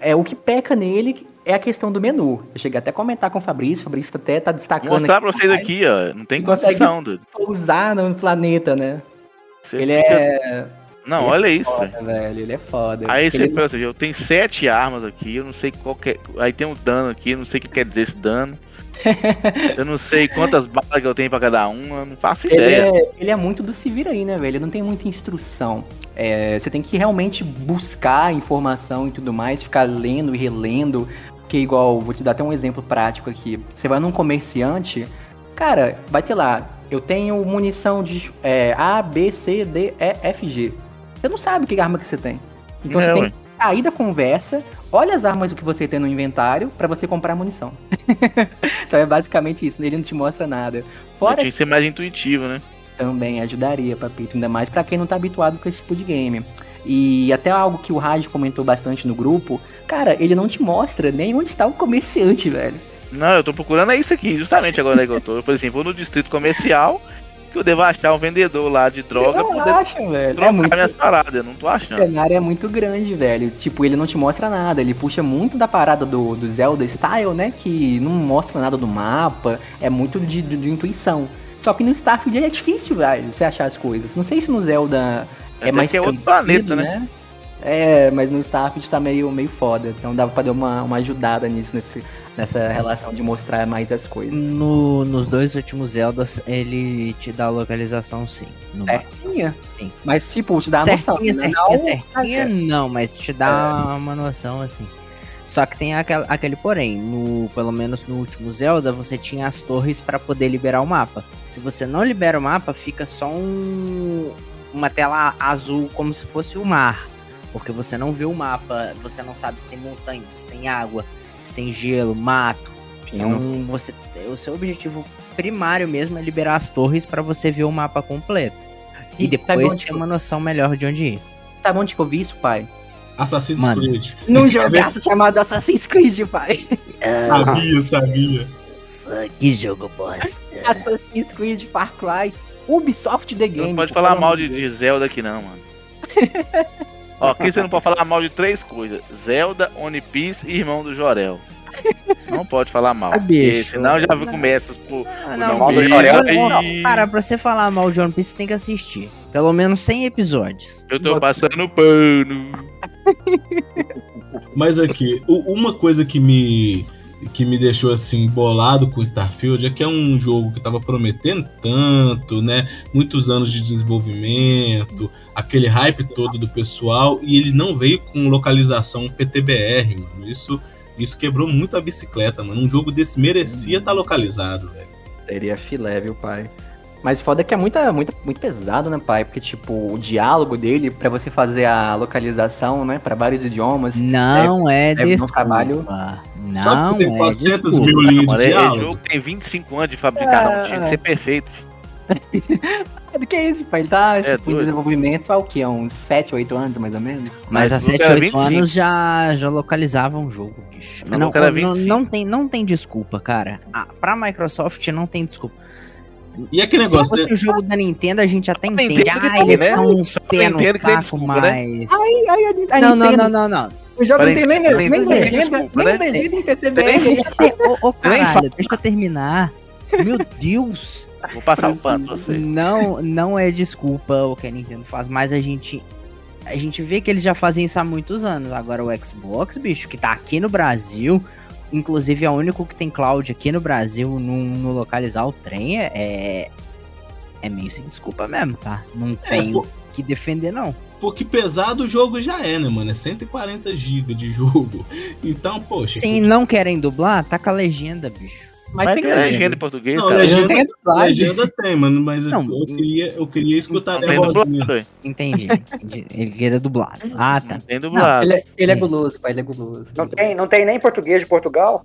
É, o que peca nele é a questão do menu. Eu cheguei até a comentar com o Fabrício, o Fabrício até tá Vou destacando mostrar pra vocês aqui, ó. Não tem condição, doido. Pousar no planeta, né? Você ele fica- é. Não, ele é olha isso. Foda, velho. Ele é foda. Aí você ele... ou seja, eu tenho sete armas aqui, eu não sei qual que é. Aí tem um dano aqui, eu não sei o que quer dizer esse dano. eu não sei quantas balas que eu tenho pra cada uma, eu não faço Ele ideia. é, ele é muito do se vira aí, né, velho? Ele não tem muita instrução. É, você tem que realmente buscar informação e tudo mais, ficar lendo e relendo. Porque, igual, vou te dar até um exemplo prático aqui. Você vai num comerciante, cara, vai ter lá, eu tenho munição de é, A, B, C, D, E, F, G. Você não sabe que arma que você tem. Então É, você tem ué. que sair da conversa, olha as armas que você tem no inventário pra você comprar munição. então é basicamente isso, ele não te mostra nada. Fora Tinha que ser mais intuitivo, né? também ajudaria, Papito, ainda mais pra quem não tá habituado com esse tipo de game. E até algo que o Raj comentou bastante no grupo, cara, ele não te mostra nem onde está o comerciante, velho. Não, eu tô procurando é isso aqui, justamente agora que eu tô. Eu falei assim, vou no distrito comercial, que eu devo achar um vendedor lá de droga Você não acha, velho? É trocar muito... minhas paradas, eu não tô O achando. cenário é muito grande, velho. Tipo, ele não te mostra nada. Ele puxa muito da parada do, do Zelda Style, né? Que não mostra nada do mapa. É muito de, de- de intuição. Só que no Starfield é difícil, velho, você achar as coisas. Não sei se no Zelda é Até mais que é outro planeta, né? É, mas no Starfield tá meio, meio foda. Então dava pra dar uma, uma ajudada nisso, nesse, nessa relação de mostrar mais as coisas. No, nos dois últimos Zeldas, ele te dá a localização sim. Certinha. Sim. Mas, tipo, te dá uma noção. certinha, né? certinha, Não, certinha, não, mas te dá É. uma noção assim. Só que tem aquela, aquele porém, no, pelo menos no último Zelda, você tinha as torres pra poder liberar o mapa. Se você não libera o mapa, fica só um, uma tela azul como se fosse o mar. Porque você não vê o mapa, você não sabe se tem montanha, se tem água, se tem gelo, mato. Então você, o seu objetivo primário mesmo é liberar as torres pra você ver o mapa completo. E, E depois ter uma noção melhor de onde ir. Sabe onde que eu vi isso, pai? Assassin's Mano. Creed. Num jogaço chamado Assassin's Creed, pai. Sabia, sabia. Que jogo bosta. Assassin's Creed, Far Cry, Ubisoft The Game. Não pode falar mal de, de Zelda aqui não, mano. Ó, aqui você não pode falar mal de três coisas: Zelda, One Piece e Irmão do Jorel. Não pode falar mal. Ah, bicho. senão já Não. começa por. Ah, não, Piece, Jorel, aí Cara, pra você falar mal de One Piece, você tem que assistir. Pelo menos 100 episódios. Eu tô passando pano. Mas aqui, uma coisa que me que me deixou assim bolado com Starfield é que é um jogo que tava prometendo tanto, né? Muitos anos de desenvolvimento, aquele hype todo do pessoal e ele não veio com localização PTBR, mano. Isso isso quebrou muito a bicicleta, mano. Um jogo desse merecia estar localizado, velho. Seria filé, viu, pai? Mas foda é que é muita, muita, muito pesado, né, pai? Porque, tipo, o diálogo dele, pra você fazer a localização, né, pra vários idiomas, Não é, é um desculpa. trabalho- Só Não que tem é 400 desculpa. mil linhas de é, é diálogo. jogo tem 25 anos de fabricação. É, Tinha que é. ser perfeito. filho. É do que é isso, pai? Ele tá É tipo, em desenvolvimento há o quê? Há uns 7, 8 anos, mais ou menos? Mas há Mas 7, nunca era 8 25. anos já, já localizavam o jogo, bicho. Não, não, 25. não tem, não tem desculpa, cara. Ah, pra Microsoft não tem desculpa. E aquele Se negócio. fosse o jogo da Nintendo, a gente até entende. Ah, tem, eles né? estão uns Só pés no tem saco, né? mas... Ai, ai, a, a Não, não, não, não. O jogo não Parece tem nem, nem tem legenda, desculpa, nem né? legenda em PCBR. Deixa ter... Caralho, deixa eu terminar. Meu Deus. Vou passar o pano pra você. Não, não é desculpa o que a Nintendo faz, mas a gente a gente vê que eles já fazem isso há muitos anos. Agora o Xbox, bicho, que tá aqui no Brasil, inclusive é o único que tem cloud aqui no Brasil no, no localizar o trem, é- é é meio sem desculpa mesmo, tá? Não tem pô. o que defender não. Porque pesado o jogo já é, né, mano? É 140 GB de jogo. Então, poxa. Sim, não querem dublar, tá com a legenda, bicho. Mas, Mas tem tem legenda. em português, Não, cara. legenda- Tem dublagem. Legenda tem, mano, mas eu- Não. eu, queria, eu queria escutar a Não tem dublado. Entendi. entendi. Ele queria dublado. Ah, tá. Não tem dublado. Ele, é- ele é guloso, pai, ele é guloso. Não tem, não tem nem português de Portugal?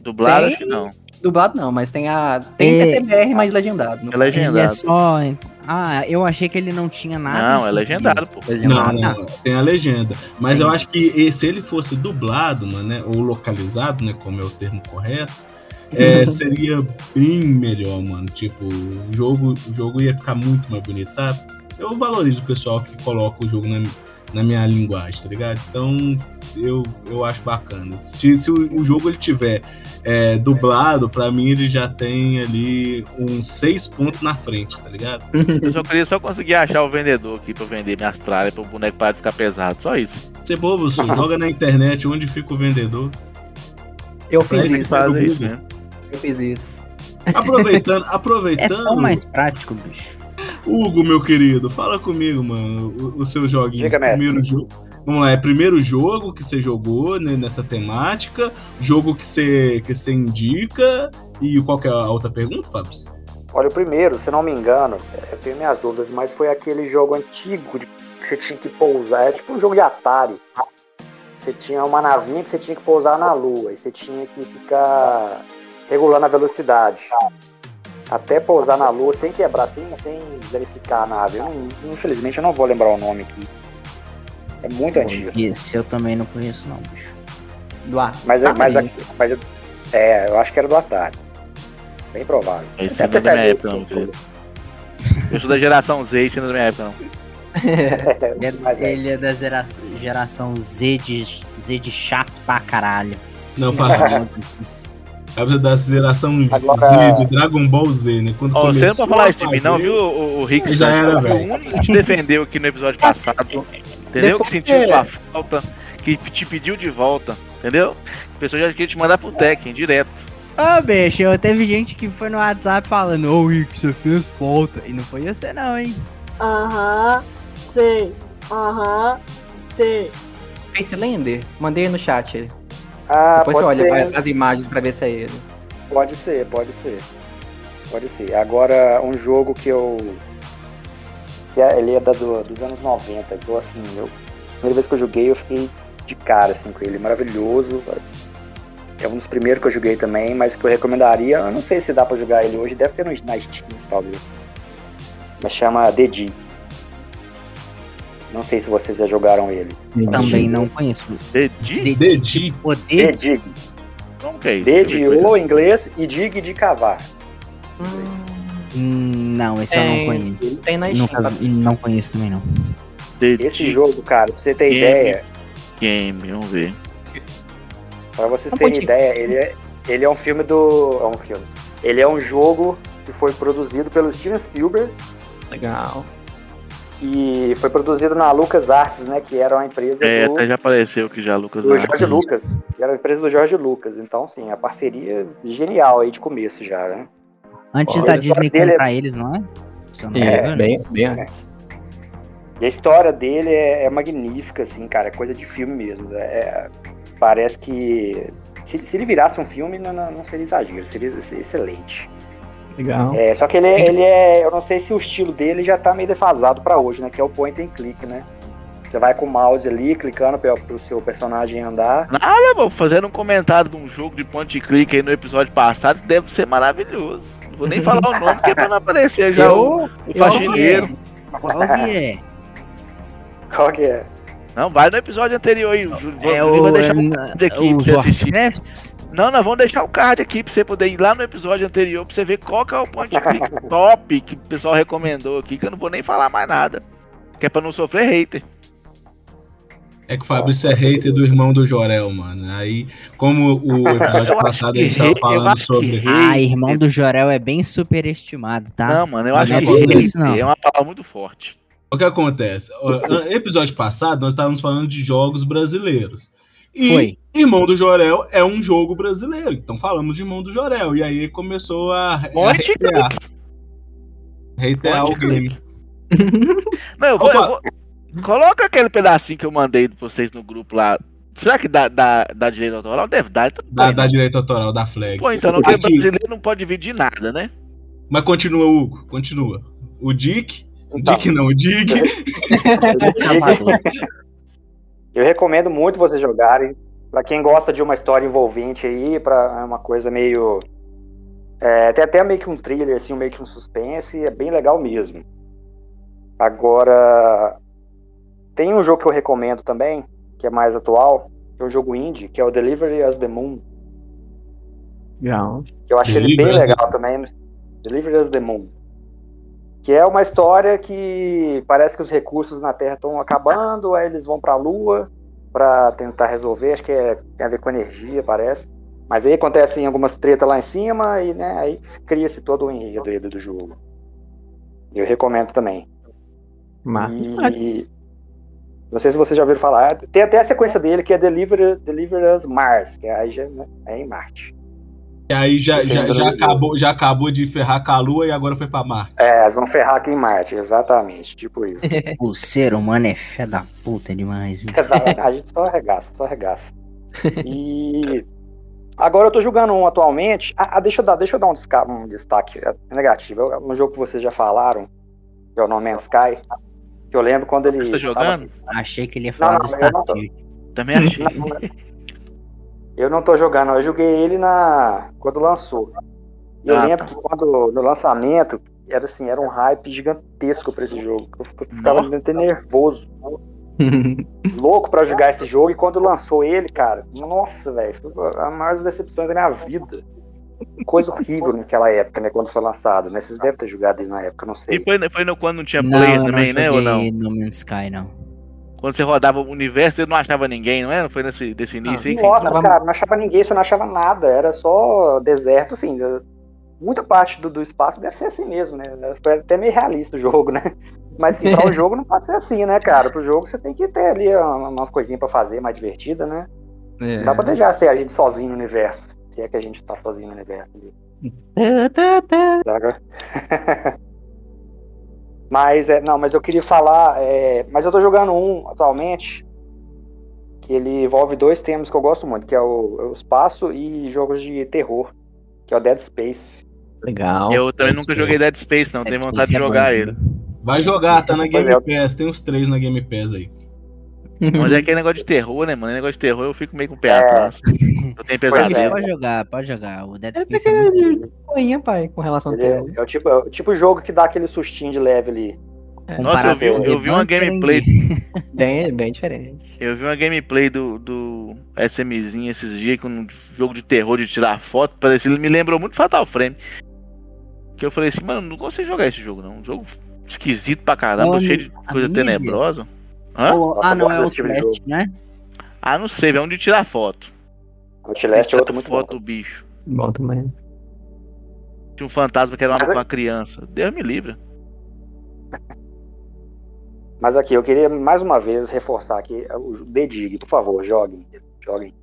Dublado, Tem. acho que não. Dublado não, mas tem a. Tem É. PCBR mais legendado. É caso. Ele é legendado. só. Ah, eu achei que ele não tinha nada. Não, é legendado, pô. Não, não, tá. não, tem a legenda. Mas eu acho que se ele fosse dublado, mano, né, ou localizado, né, como é o termo correto, é, seria bem melhor, mano. Tipo, o jogo, o jogo ia ficar muito mais bonito, sabe? Eu valorizo o pessoal que coloca o jogo na, na minha linguagem, tá ligado? Então, eu, eu acho bacana. Se, se o, o jogo ele tiver é, dublado, pra mim ele já tem ali uns seis pontos na frente, tá ligado? Eu só queria só conseguir achar o vendedor aqui pra vender minhas tralhas pro boneco parar de ficar pesado. Só isso. Você bobo, só joga na internet onde fica o vendedor. Eu Pra fiz isso isso, Fazer mesmo. eu fiz isso. Aproveitando, É aproveitando, tão mais prático, bicho. Hugo, meu querido, fala comigo, mano, o, o seu joguinho. Diga, primeiro jogo. Vamos lá, é primeiro jogo que você jogou né, nessa temática, jogo que você, que você indica, e qual que é a outra pergunta, Fábio? Olha, o primeiro, se não me engano, é, eu tenho minhas dúvidas, mas foi aquele jogo antigo de- que você tinha que pousar. É tipo um jogo de Atari. Você tinha uma navinha que você tinha que pousar na lua e você tinha que ficar regulando a velocidade. Até pousar na lua sem quebrar, sem, sem verificar a nave. Eu não- infelizmente eu não vou lembrar o nome aqui. É muito antigo. Esse eu também não conheço, não, bicho. Do ar. Mas, Tá mas, bem. mas eu- é, eu acho que era do Atari. Bem provável. Esse não é da minha época, não. Eu sou da geração Z, isso não é da minha época, não. Ele é, Mas é. ele é da gera- geração Z de, Z de chato pra caralho. Não, Fábio, É da geração Agora- Z, de Dragon Ball Z, né? Quando Ó, você não pode falar isso de mim, não, viu, o, o Rick Já Santos? era, Foi velho. o único que te defendeu aqui no episódio passado. Entendeu? Depois que sentiu que- sua falta, que te pediu de volta. Entendeu? A pessoa já queria te mandar pro Tekken direto. Ô, bicho, eu- teve gente que foi no WhatsApp falando, ô Rick, você fez falta. E não foi você não, hein? Aham, sei. Aham, sei. Facelender? Mandei no chat ele. Ah, Depois você pode olha ser. as imagens pra ver se é ele. Pode ser, pode ser. Pode ser. Agora, um jogo que eu. que é- ele é da, do- dos anos 90. Então, assim, eu, a primeira vez que eu joguei, eu fiquei de cara assim, com ele. Maravilhoso. É um dos primeiros que eu joguei também, mas que eu recomendaria. Eu não sei se dá pra jogar ele hoje, deve ter no, na Steam, talvez. Mas chama The Dig. Não sei se vocês já jogaram ele. Também não conheço. Dedi? O The? Dig. Como que é isso? D Deixa de eu ver O em inglês e Dig de cavar. Hum, Não, esse eu não conheço. tem na. Nunca, tá? não conheço também, não. Dedi Esse jogo, cara, pra você ter Game. ideia, Game, vamos ver. Pra vocês Um terem ideia, ele é, ele é um filme do. É um filme. Ele é um jogo que foi produzido pelo Steven Spielberg Legal. E foi produzido na Lucas Arts, né? Que era uma empresa É, do, até já apareceu aqui já, Lucas. do Artes. Jorge Lucas. Que era a empresa do Jorge Lucas. Então, sim, a parceria genial aí de começo já, né? Antes Ó, da Disney dele é- comprar eles, não é? Não É, engano. bem, bem antes. E a história dele é, é magnífica, assim, cara. É coisa de filme mesmo. É- parece que. Se, se ele virasse um filme, não, não, não seria exagero, seria excelente. Legal. É, só que ele, é- ele é. Eu não sei se o estilo dele já tá meio defasado pra hoje, né? Que é o point and click, né? Você vai com o mouse ali, clicando pro, pro seu personagem andar. Nada, pô, fazendo um comentário de um jogo de point and click aí no episódio passado, que deve ser maravilhoso. Não vou nem falar o nome, que é pra não aparecer já o, Eu, o faxineiro. Qual que é? Qual que é? Não, vai no episódio anterior aí. O Júlio É vai o, deixar é, o card aqui pra os você assistir. Warcrafts? Não, nós vamos deixar o card aqui pra você poder ir lá no episódio anterior pra você ver qual que é o point click top que o pessoal recomendou aqui, que eu não vou nem falar mais nada. Que é pra não sofrer hater. É que o Fabrício é hater do irmão do Jorel, mano. Aí, como o episódio Eu acho passado gente tava falando sobre. Ah, irmão do Jorel é bem superestimado, tá? Não, mano, eu Não acho é que hater isso, não. é uma palavra muito forte. O que acontece? Episódio passado, nós estávamos falando de jogos brasileiros. E Foi. Irmão do Jorel é um jogo brasileiro. Então falamos de Irmão do Jorel. E aí começou a, Point reiterar. Reiterar o game. Não, eu vou, eu vou- Coloca aquele pedacinho que eu mandei pra vocês no grupo lá. Será que dá, dá, dá direito autoral? Deve dar. Então Da, põe, da não. direito autoral, da flag. Pô, então não, brasileiro não pode dividir nada, né? Mas continua, Hugo. Continua. O Dick. Então. Dick não, o Dick. Eu recomendo muito vocês jogarem. Pra quem gosta de uma história envolvente aí, pra é uma coisa meio. É, tem até meio que um thriller, assim, meio que um suspense, é bem legal mesmo. Agora. Tem um jogo que eu recomendo também, que é mais atual, que é um jogo indie, que é o Delivery as the Moon. Legal. Que eu achei ele bem Delivery legal também. né? Delivery as the Moon. Que é uma história que parece que os recursos na Terra estão acabando, aí eles vão pra Lua pra tentar resolver, acho que é, tem a ver com energia, parece. Mas aí acontecem algumas tretas lá em cima e né, aí cria-se todo o enredo do jogo. Eu recomendo também. Mas... E não sei se vocês já ouviram falar. Tem até a sequência dele que é Deliver, Deliver Us Mars, que aí já né, é em Marte. E aí já, já, é já, acabou, já acabou de ferrar com a Lua e agora foi pra Marte. É, eles vão ferrar aqui em Marte, exatamente, tipo isso. O ser humano é fé da puta demais, viu? a gente só arregaça, só arregaça. E agora eu tô jogando um atualmente. Ah, ah, deixa eu dar, deixa eu dar um, desca- um destaque é, negativo. É um jogo que vocês já falaram, que é o No Man's Sky. Que eu lembro quando ele. Você tá tava jogando? Achei que ele ia falar Não, do não, não. Starfield. Também achei. Eu não tô jogando, eu joguei ele na quando lançou. E eu Ah, lembro tá. que quando no lançamento era assim, era um hype gigantesco pra esse jogo. Eu ficava Nossa. até nervoso, louco pra jogar esse jogo. E quando lançou ele, cara, nossa, velho, foi a maior decepções da minha vida. Coisa horrível naquela época, né? Quando foi lançado, né? Vocês devem ter jogado ele na época, eu não sei. E foi, foi no, quando não tinha Não, player não também, né? Ou não? No Man's Sky, não. Quando você rodava o universo, você não achava ninguém, não é? Não foi nesse desse início aí que você Nossa, entrou? cara, não achava ninguém, você não achava nada, era só deserto, assim. Muita parte do, do espaço deve ser assim mesmo, né? Foi até meio realista o jogo, né? Mas assim, para o jogo não pode ser assim, né, cara? Pro jogo você tem que ter ali uma- umas coisinhas pra fazer mais divertida, né? É. Não dá pra deixar ser a gente sozinho no universo. Se é que a gente tá sozinho no universo. mas, é, não, mas eu queria falar. é, mas eu tô jogando um atualmente. Que ele envolve dois temas que eu gosto muito, que é o, o espaço e jogos de terror, que é o Dead Space. Legal. Eu também Dead nunca Space. joguei Dead Space, não. Tenho Dead vontade de Space é jogar bom, ele. viu? Vai jogar, Esse tá é na. Game Pass. Tem uns três na Game Pass aí. Mas é aquele negócio de terror, né, mano? Negócio de terror eu fico meio com o pé É. atrás. Eu tenho pesadelo. pode jogar, pode jogar. O Dead É Space é muito pequeno coinha, pai, com relação ao é, terror. é o tipo, é o tipo jogo que dá aquele sustinho de leve ali. Nossa, eu vi, eu vi uma gameplay. Bem, bem diferente. Eu vi uma gameplay do, do SMzinho esses dias com um jogo de terror de tirar foto. Parecia, ele me lembrou muito Fatal Frame. Que eu falei assim, mano, não consigo jogar esse jogo, não. Um jogo esquisito pra caramba, Ô, cheio de coisa Amnesia? tenebrosa. Hã? Oh, ah, não, é Outlast, tipo né? Ah, não sei, é um de tirar foto. O Outlast é outro muito foto bom. do bicho. Bom também. Tinha um fantasma que era uma, Mas é- uma criança. Deus me livre. Mas aqui, eu queria mais uma vez reforçar aqui o The Dig, por favor, joguem. Joguem.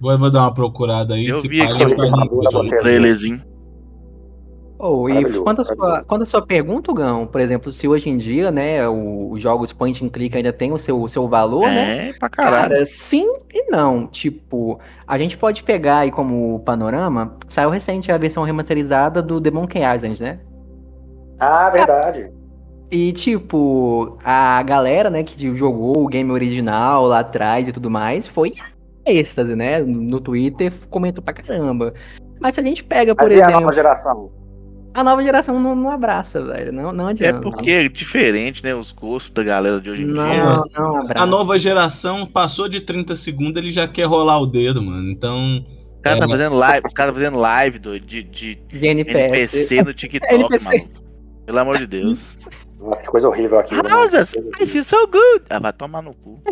Vou, vou dar uma procurada aí. Eu se vi aqui o- um o- O trailerzinho. Oh, e quanto à sua, quanto à sua pergunta, Gão, por exemplo, se hoje em dia, né, os jogos point and click ainda tem o seu, o seu valor, né? É, pra caralho. Cara, sim e não. Tipo, a gente pode pegar aí como panorama, saiu recente a versão remasterizada do Demon Island, né? Ah, verdade. E, tipo, a galera, né, que jogou o game original lá atrás e tudo mais, foi êxtase, né? No Twitter comentou pra caramba. Mas se a gente pega, por Mas e a exemplo. nova geração? A nova geração não, não abraça, velho. Não, não É adianta. porque é diferente, né? Os gostos da galera de hoje em dia. Não, não abraça. A nova geração passou de 30 segundos, ele já quer rolar o dedo, mano. Então. O cara tá É, fazendo live, os caras fazendo live doido, de, de De. NPC no TikTok, NPC. maluco. Pelo amor de Deus. Nossa, que coisa horrível aqui. Houses, I feel so good. Ah, vai tomar no cu.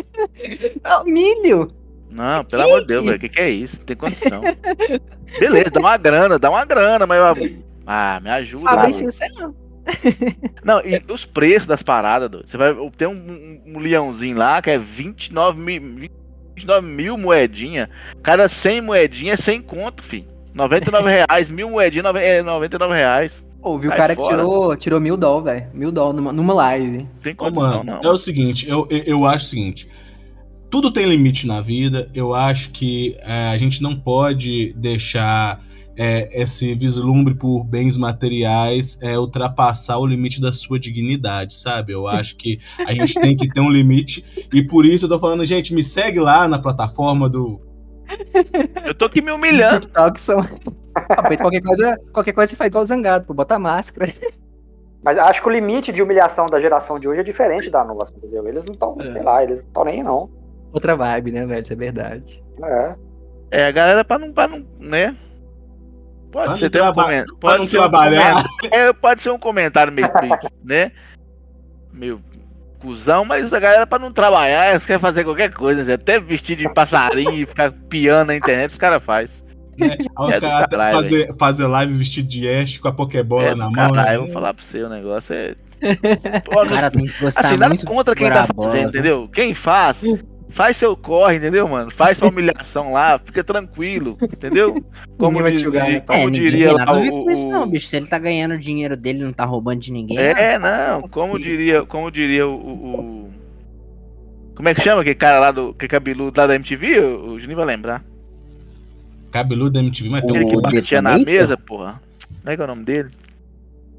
Milho! Não, pelo amor de Deus, velho. O que, que é isso? Não tem condição. Beleza, dá uma grana, dá uma grana, mas. Ah, me ajuda. Fabrício, sei lá. Não, e os preços das paradas, doido. Você vai ter um, um, um leãozinho lá que é 29 mil, 29 mil moedinha. Cada 100 moedinha é 100 conto, fi. 99 reais, mil moedinha é 99 reais. Viu o cara que fora. tirou, tirou mil doll, velho. Mil doll numa, numa live. Não tem Ô, condição, mano, não. é o seguinte, eu, eu, eu acho o seguinte. Tudo tem limite na vida. Eu acho que é, a gente não pode deixar é, esse vislumbre por bens materiais é, ultrapassar o limite da sua dignidade, sabe? Eu acho que a gente tem que ter um limite. E por isso eu tô falando, gente, me segue lá na plataforma do. Eu tô aqui me humilhando. TikTok são. Rapaz, qualquer coisa, qualquer coisa você faz igual o zangado, pô. Bota máscara. Mas acho que o limite de humilhação da geração de hoje é diferente da nossa, entendeu? Eles não estão, É. sei lá, eles não estão nem não. Outra vibe, né, velho? Isso é verdade. É. É, a galera pra não, pra não né? Pode ser um comentário. Pode ser um trabalhar. É, pode ser um comentário meio, meio, né? Meio cuzão, mas a galera pra não trabalhar, eles querem fazer qualquer coisa, né? até vestir de passarinho e ficar piando na internet, os caras fazem. Né? É o do cara caralho, fazer, fazer live vestido de Ash com a Pokébola É na mão. caralho, né? eu vou falar pra você, o negócio é. Pô, cara tem que gostar assim, nada contra quem tá a bola, fazendo, né? entendeu? Quem faz, faz seu corre, entendeu, mano? Faz sua humilhação lá, fica tranquilo, entendeu? Como, diz- julgar, né? como é, diria lá o, com isso, o- não, bicho. Se ele tá ganhando o dinheiro dele não tá roubando de ninguém. É, ah, não, como diria, como diria o, o- o- Como é que chama aquele cara lá do que cabeludo lá da MTV? O, o Juninho vai lembrar. Cabeludo da MTV, mas tem Aquele um que O batia na mesa, porra. Como é que é o nome dele?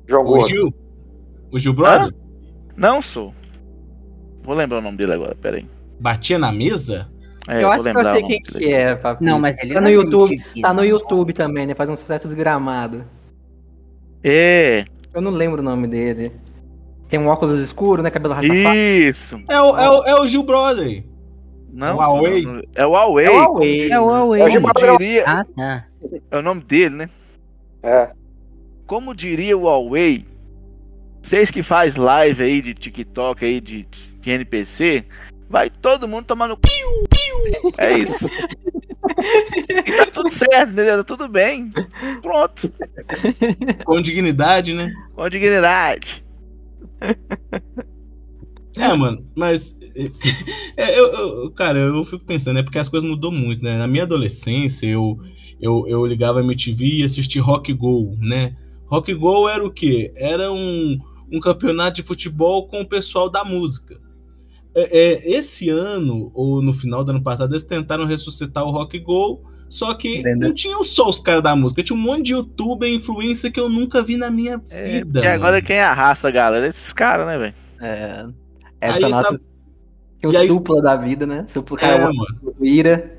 Jogou. O Gil? O Gil Brother? Não sou. Vou lembrar o nome dele agora, peraí. Batia na mesa? É, eu vou acho que eu sei quem que é, papi. Não, mas ele Tá no é YouTube, Tá no. YouTube também, né? Faz um sucesso desgramado. É, Eu não lembro o nome dele. Tem um óculos escuro, né? Cabelo rastafari. isso. É o, é o, é o Gil Brother. Não, O Huawei? não. É o Huawei. É o Huawei. É o Huawei. É o Gil Como Brother. diria, Ah, tá. é o nome dele, né? É. Como diria o Huawei, vocês que faz live aí de TikTok aí de, de NPC, vai todo mundo tomar no piu, piu. É isso. E tá tudo certo, entendeu? Tá tudo bem. Pronto. Com dignidade, né? Com dignidade. É, mano, mas. é, eu, eu- cara, eu fico pensando, é porque as coisas mudou muito, né? Na minha adolescência, eu, eu, eu ligava a MTV e assistia Rock Go, né? Rock Go era o quê? Era um, um campeonato de futebol com o pessoal da música. É, é, esse ano, ou no final do ano passado, eles tentaram ressuscitar o Rock Go, só que Entendeu? não tinham só os caras da música, tinha um monte de youtuber e influencer que eu nunca vi na minha vida. e agora mano. quem arrasta a galera? Esses caras, né, velho? É. Aí Essa está- nossa. Tem o aí- supla da vida, né? Supla, É, cara, mano. o Ira.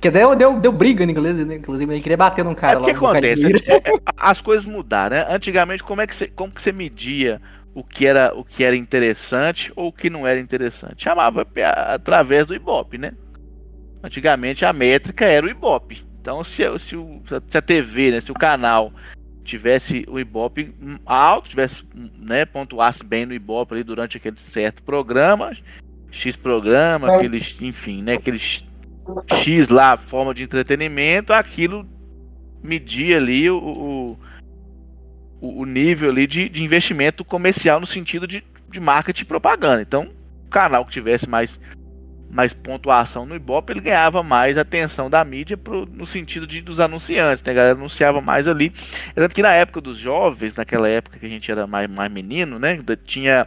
Que deu, deu, deu briga, né, inclusive, né? Inclusive, ele queria bater num É cara porque lá. no cara de acontece, é- é- as coisas mudaram, né? Antigamente, como é que você, como que você media o que era o que era interessante ou o que não era interessante? Chamava através do Ibope, né? Antigamente a métrica era o Ibope. Então, se, se, o- se a TV, né, se o canal tivesse o Ibope alto, tivesse, né, pontuasse bem no Ibope ali durante aquele certo programa, X programa, É. aquele, enfim, né, aquele X lá, forma de entretenimento, aquilo medir ali o, o, o- o nível ali de, de investimento comercial no sentido de, de marketing e propaganda. Então, o canal que tivesse mais, mais pontuação no Ibope, ele ganhava mais atenção da mídia pro, no sentido de, dos anunciantes. Né? A galera anunciava mais ali. É Tanto que na época dos jovens, naquela época que a gente era mais, mais menino, né? Tinha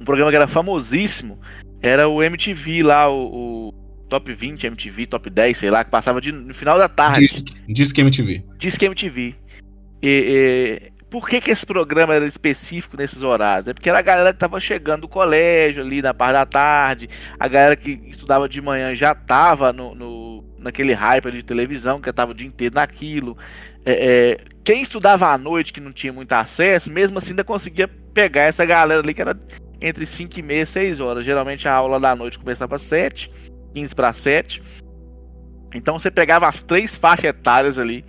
um programa que era famosíssimo, era o MTV lá, o, o Top 20 MTV, Top 10, sei lá, que passava de, no final da tarde. Diz, diz que MTV. Disque MTV. E, e, por que, que esse programa era específico nesses horários? É porque era a galera que tava chegando do colégio ali na parte da tarde, a galera que estudava de manhã já tava no, no, naquele hype ali de televisão, que tava o dia inteiro naquilo. É, é, quem estudava à noite, que não tinha muito acesso, mesmo assim ainda conseguia pegar essa galera ali que era entre 5 e meia e 6 horas. Geralmente a aula da noite começava às 7, 15 para 7. Então você pegava as três faixas etárias ali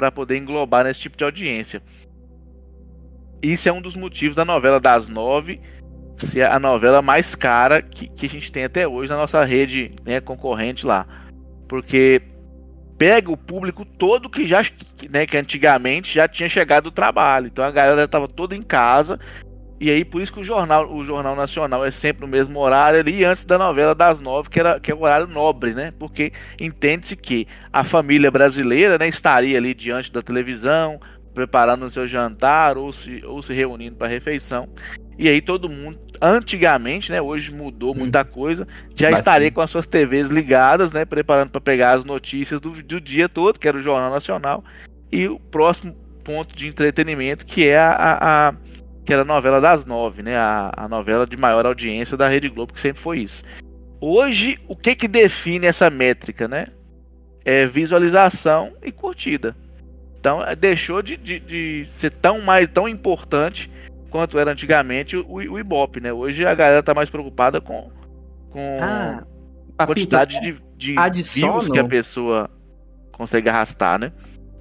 para poder englobar nesse tipo de audiência. Isso é um dos motivos da novela das nove ser a novela mais cara que, que a gente tem até hoje na nossa rede né, concorrente lá. Porque pega o público todo que já né, que antigamente já tinha chegado do trabalho. Então a galera estava toda em casa. E aí por isso que o jornal, o jornal nacional é sempre no mesmo horário ali antes da novela das nove, que era que é o horário nobre, né? Porque entende-se que a família brasileira, né, estaria ali diante da televisão, preparando o seu jantar ou se, ou se reunindo para refeição. E aí todo mundo, antigamente, né, hoje mudou muita coisa, já estaria com as suas TVs ligadas, né, preparando para pegar as notícias do, do dia todo, que era o Jornal Nacional, e o próximo ponto de entretenimento, que é a, a, a que era a novela das nove, né, a, a novela de maior audiência da Rede Globo, que sempre foi isso. Hoje, o que que define essa métrica, né? É visualização e curtida. Então é, deixou de, de, de, ser tão mais tão importante quanto era antigamente o, o Ibope, né? Hoje a galera tá mais preocupada com, com Ah, a quantidade de, de adiciono- views que a pessoa consegue arrastar, né?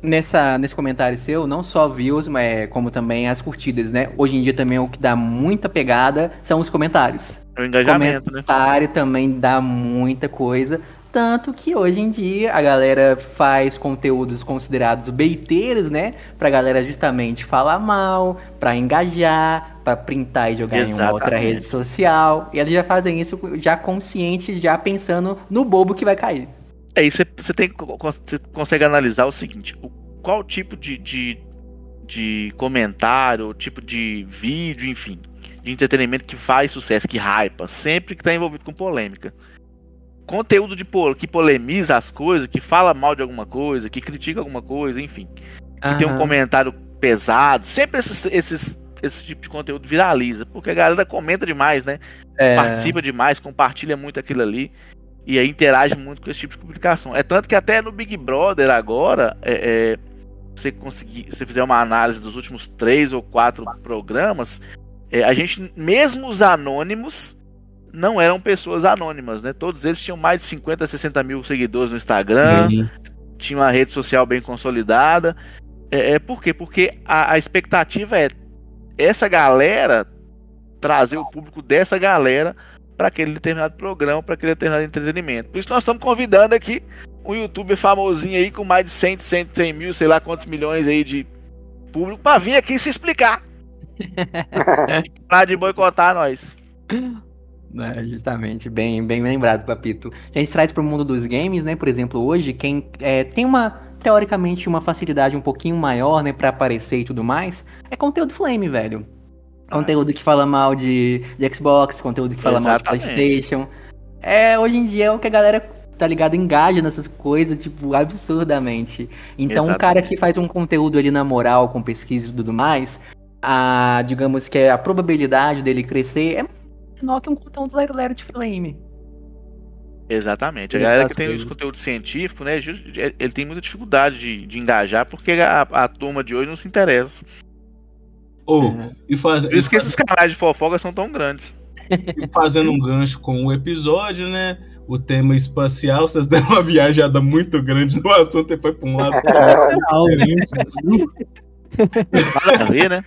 Nessa, nesse comentário seu, não só views, mas como também as curtidas, né? Hoje em dia também o que dá muita pegada são os comentários. É o engajamento, né? Comentário também dá muita coisa. Tanto que hoje em dia a galera faz conteúdos considerados beiteiros, né? Pra galera justamente falar mal, pra engajar, pra printar e jogar em uma outra Exatamente. rede social. E eles já fazem isso já consciente, já pensando no bobo que vai cair. É isso, você tem co- cons- você consegue analisar o seguinte, o, qual tipo de, de, de comentário, o tipo de vídeo, enfim, de entretenimento que faz sucesso, que hypa, sempre que está envolvido com polêmica. Conteúdo de pol- que polemiza as coisas, que fala mal de alguma coisa, que critica alguma coisa, enfim. Que tem um comentário pesado, sempre esses, esses, esse tipo de conteúdo viraliza, porque a galera comenta demais, né? É. participa demais, compartilha muito aquilo ali e aí interage muito com esse tipo de publicação. É tanto que até no Big Brother agora, é, é, você conseguir, se você fizer uma análise dos últimos três ou quatro programas, é, a gente, mesmo os anônimos, não eram pessoas anônimas, né? Todos eles tinham mais de 50, 60 mil seguidores no Instagram, Uhum. tinha uma rede social bem consolidada. É, é por quê? Porque a, a expectativa é essa galera trazer o público dessa galera para aquele determinado programa, para aquele determinado entretenimento. Por isso nós estamos convidando aqui um youtuber famosinho aí com mais de 100, 100, 100 mil, sei lá quantos milhões aí de público para vir aqui se explicar. Para de boicotar nós. É, justamente, bem, bem lembrado, Papito. A gente traz pro mundo dos games, né? Por exemplo, hoje, quem é, tem uma, teoricamente, uma facilidade um pouquinho maior, né, pra aparecer e tudo mais, é conteúdo Flame, velho. Conteúdo que fala mal de, de Xbox, conteúdo que fala Exatamente. mal de Playstation. É, hoje em dia é o que a galera, tá ligado, engaja nessas coisas, tipo, absurdamente. Então, um cara que faz um conteúdo ali na moral, com pesquisa e tudo mais, a, digamos que a probabilidade dele crescer é menor que um conteúdo lero de flame. Exatamente. A galera que tem os coisas. conteúdos científicos, né? Ele tem muita dificuldade de, de engajar porque a, a turma de hoje não se interessa. Ou, e, faz, Por isso que esses canais de fofoca são tão grandes. e fazendo um gancho com o episódio, né? O tema espacial, vocês deram uma viajada muito grande no assunto e foi pra um lado. Nada a ver, né?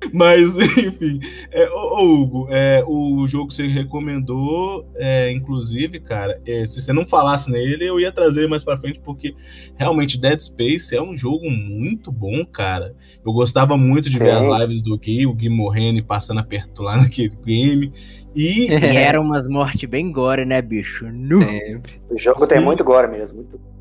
Mas, enfim, é, ô, ô, Hugo, é, o jogo que você recomendou, é, inclusive, cara, é, se você não falasse nele, eu ia trazer ele mais pra frente, porque realmente Dead Space é um jogo muito bom, cara. Eu gostava muito de ver Sim. as lives do Gui, o Gui morrendo e passando aperto lá naquele game. E, E eram umas mortes bem gore, né, bicho? Sempre. O jogo tem muito gore mesmo. Muito...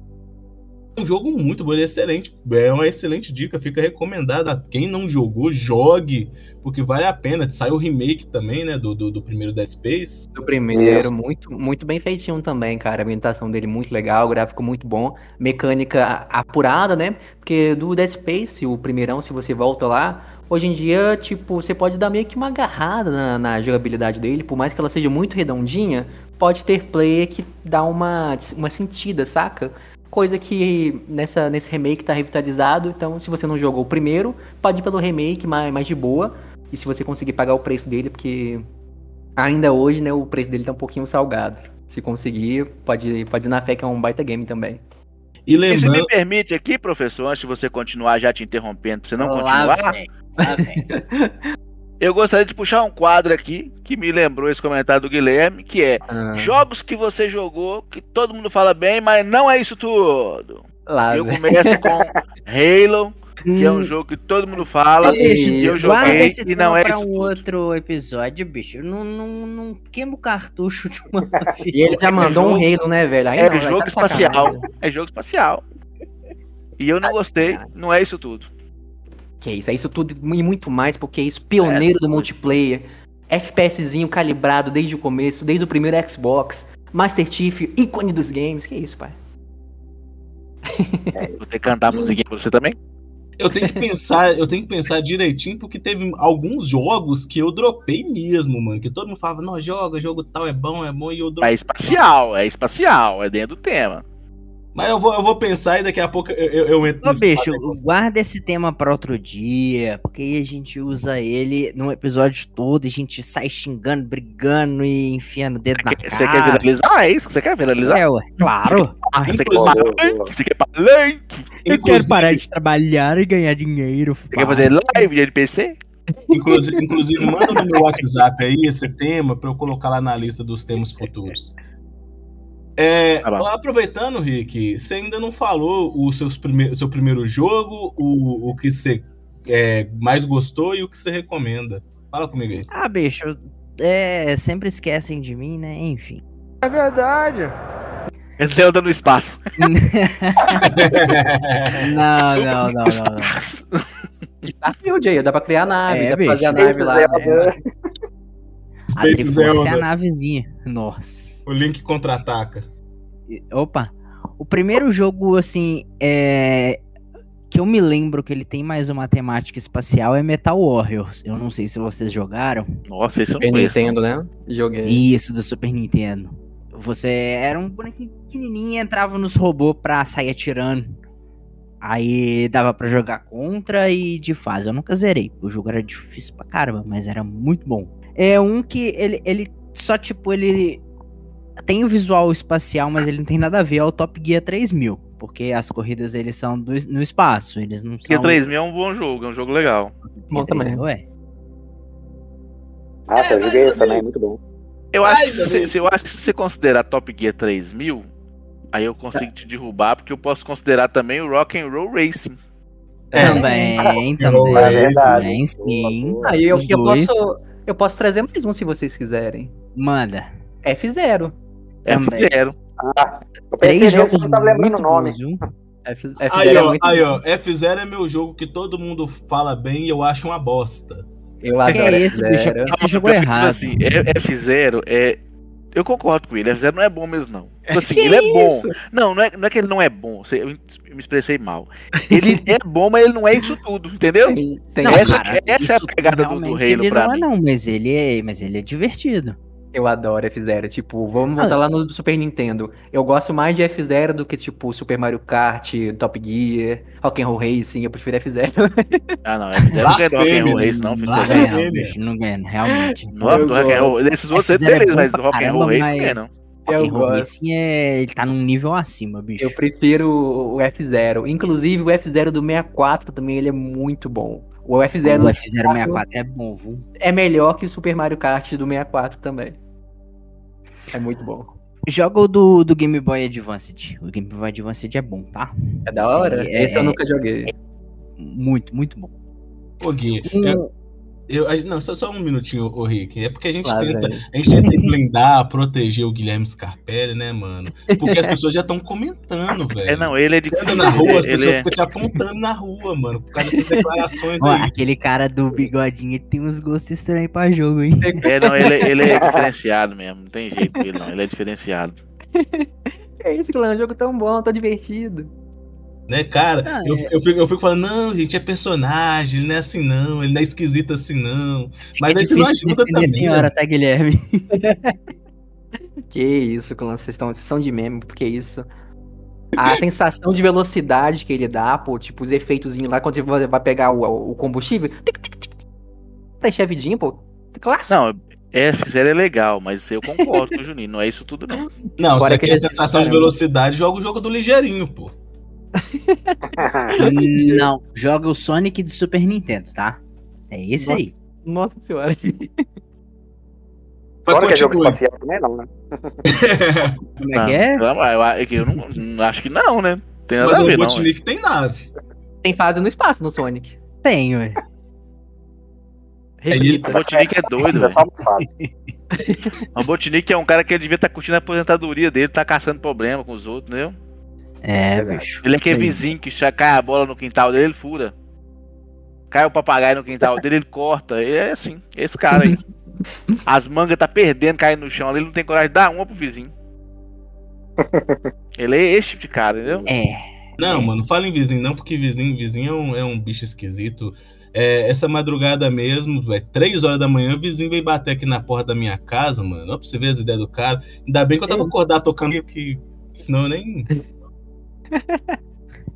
um jogo muito bom, ele é excelente. É uma excelente dica, fica recomendado. A quem não jogou, jogue, porque vale a pena. Saiu o remake também, né? Do, do, do primeiro Dead Space. O primeiro, muito, muito bem feitinho também, cara. A ambientação dele muito legal, gráfico muito bom, mecânica apurada, né? Porque do Dead Space, o primeirão, se você volta lá, hoje em dia, tipo, você pode dar meio que uma agarrada na, na jogabilidade dele, por mais que ela seja muito redondinha, pode ter player que dá uma, uma sentida, saca? Coisa que nessa, nesse remake tá revitalizado, então se você não jogou o primeiro, pode ir pelo remake mais, mais de boa. E se você conseguir pagar o preço dele, porque ainda hoje, né, o preço dele tá um pouquinho salgado. Se conseguir, pode, pode ir na fé que é um baita game também. E E se me lembrando. permite aqui, professor, antes de você continuar já te interrompendo, pra você não Lá continuar, vem, lá vem. eu gostaria de puxar um quadro aqui que me lembrou esse comentário do Guilherme, que é Ah, jogos que você jogou, que todo mundo fala bem, mas não é isso tudo. lá, Eu começo com Halo, que é um jogo que todo mundo fala, bicho, e eu joguei esse e não é pra isso um tudo. outro episódio, bicho. Não, não, não queima o cartucho de uma vez. E ele já mandou um Halo, né, velho? Aí É não, aí jogo tá espacial. sacanagem. É jogo espacial. E eu não gostei, não é isso tudo. Que isso, é isso tudo e muito mais, porque é isso, pioneiro do multiplayer, FPSzinho calibrado desde o começo, desde o primeiro Xbox, Master Chief, ícone dos games, que isso, pai? Vou ter que cantar a musiquinha pra você também. Eu tenho que pensar, eu tenho que pensar direitinho, porque teve alguns jogos que eu dropei mesmo, mano. Que todo mundo falava, não, joga, jogo tal, é bom, é bom, e eu dropei. É espacial, é espacial, é dentro do tema. Mas eu vou, eu vou pensar e daqui a pouco eu, eu, entro Ô, bicho, guarda esse tema pra outro dia, porque aí a gente usa ele num episódio todo, a gente sai xingando, brigando e enfiando o dedo na cara. Você quer viralizar? É isso que você quer viralizar? É, ué, claro. Ah, você quer palanque? Você quer palanque? Eu quero parar de trabalhar e ganhar dinheiro. Você quer fazer live de NPC? Inclusive, inclusive, manda no meu WhatsApp aí esse tema pra eu colocar lá na lista dos temas futuros. É, Tá bom. aproveitando, Rick, você ainda não falou o seus prime seu primeiro jogo, o, o que você é, mais gostou e o que você recomenda. Fala comigo aí. Ah, bicho, é, sempre esquecem de mim, né? Enfim. É Zelda no espaço. Não, não, não, não, não. Stars. Starfield aí, dá pra criar nave, É, dá pra fazer a bicho. nave lá. né? A Space Triforce é a Zelda, navezinha. Nossa. O Link contra-ataca. Opa. O primeiro jogo, assim, é... que eu me lembro que ele tem mais uma temática espacial é Metal Warriors. Eu não sei se vocês jogaram. Nossa, eu Super. Nintendo, né? Joguei. Isso, do Super Nintendo. Você era um bonequinho pequenininho e entrava nos robôs pra sair atirando. Aí dava pra jogar contra e de fase. Eu nunca zerei. O jogo era difícil pra caramba, mas era muito bom. É um que ele, ele só, tipo, ele tem o visual espacial, mas ele não tem nada a ver ao Top Gear 3000. Porque as corridas eles são do, no espaço, eles não Porque são. 3000 é um bom jogo, é um jogo legal. Bom também. Ué. Ah, eu joguei esse também, muito bom. Eu acho, que se, se eu acho que se você considerar Top Gear 3000, aí eu consigo te derrubar, porque eu posso considerar também o Rock and Roll Racing. É. Também, É também. É verdade. Também, sim. Aí eu, posso, eu posso trazer mais um se vocês quiserem. Manda. F0. Também. F0. Eu Três jogos não tava lembrando muito o nome. bons, viu? F, F0 Aí, é ó, muito aí, bom. ó, F0 é meu jogo que todo mundo fala bem e eu acho uma bosta. Eu Que adoro é esse, bicho? F0. Você jogou Tipo errado. assim, é- F0 é. Eu concordo com ele, F0 não é bom mesmo, não. Tipo assim, Que ele é bom. isso? Não, não é, não é que ele não é bom. Eu me expressei mal. Ele é bom, mas ele não é isso tudo, entendeu? Tem, tem Não, essa- cara, essa é a pegada do- do Halo ele pra não é mim. não, mas ele é, mas ele é divertido. Eu adoro F0. Tipo, vamos Ah. voltar lá no Super Nintendo. Eu gosto mais de F0 do que, tipo, Super Mario Kart, Top Gear, Rock'n'Roll Racing. Eu prefiro F0. Ah, não, F0 não ganha do Rock and Roll Race, não, filho. Não não, bicho, não ganha, realmente. Não é Rock and Roll. Esses outros é F0 beleza, mas pra Rock and Roll caramba, Race não ganha, não. Eu Rock'n'Roll gosto. Racing é, ele tá num nível acima, bicho. Eu prefiro o F0. Inclusive, o F0 do 64 também ele é muito bom. O F0 o do F064 é bom, viu? é melhor que o Super Mario Kart do 64 também. É muito bom. Joga o do, do Game Boy Advanced. O Game Boy Advanced é bom, tá? É da Esse hora? aí é- Esse eu nunca joguei. Muito, muito bom. Ô, Gui, Um- eu- Eu, a- não, só, só um minutinho, ô Rick. É porque a gente Lá, tenta. A gente tenta blindar, proteger o Guilherme Scarpelli, né, mano? Porque as pessoas já estão comentando, velho. É, não, ele é difícil. anda na rua, as ele pessoas é... ficam te apontando na rua, mano, por causa dessas declarações Ó, aí. aquele cara do bigodinho ele tem uns gostos estranhos pra jogo, hein? É, não, ele, ele é diferenciado mesmo. Não tem jeito ele, não. Ele é diferenciado. É isso, clã, um jogo tão bom, tão divertido. Né, cara? Ah, eu, é. eu, fico, eu fico falando, não, gente, é personagem, ele não é assim, não, ele não é esquisito assim, não. Mas é aí você não ajuda também. tem hora, tá, Guilherme? Que isso, clã, vocês estão- vocês são de meme, porque isso. A sensação de velocidade que ele dá, pô, tipo, os efeitos lá quando você vai pegar o, o combustível. Tic, tic, a vidinha, pô. Clássico. Não, é, fizeram é legal, mas eu concordo com o Juninho. Não é isso tudo, não. Não, Agora você que quer sensação de velocidade, joga o jogo do ligeirinho, pô. Não, joga o Sonic de Super Nintendo, tá? É esse Nossa. aí. Nossa senhora. Que é jogo espacial também, não, né? Como é Não, que é? não, eu, é que eu não, não acho que não, né? Tem nada Mas a o ver, não. Robotnik tem nave. Tem fase no espaço no Sonic. Tenho, ué. ele- O Robotnik é doido, É velho. só uma fase. O Robotnik é um cara que ele devia estar curtindo a aposentadoria dele, tá caçando problema com os outros, entendeu? É, Verdade. bicho. Ele é aquele vizinho que cai a bola no quintal dele, ele fura. Cai o papagaio no quintal dele, ele corta. Ele é assim, esse cara aí. As mangas tá perdendo, caindo no chão ali, ele não tem coragem de dar uma pro vizinho. Ele é esse tipo de cara, entendeu? É. Não, mano, fala em vizinho não, porque vizinho, vizinho é um, é um bicho esquisito. É, essa madrugada mesmo, velho, três horas da manhã, o vizinho veio bater aqui na porta da minha casa, mano. Ó, pra você ver as ideias do cara. Ainda bem que eu tava acordado tocando que. Senão eu nem.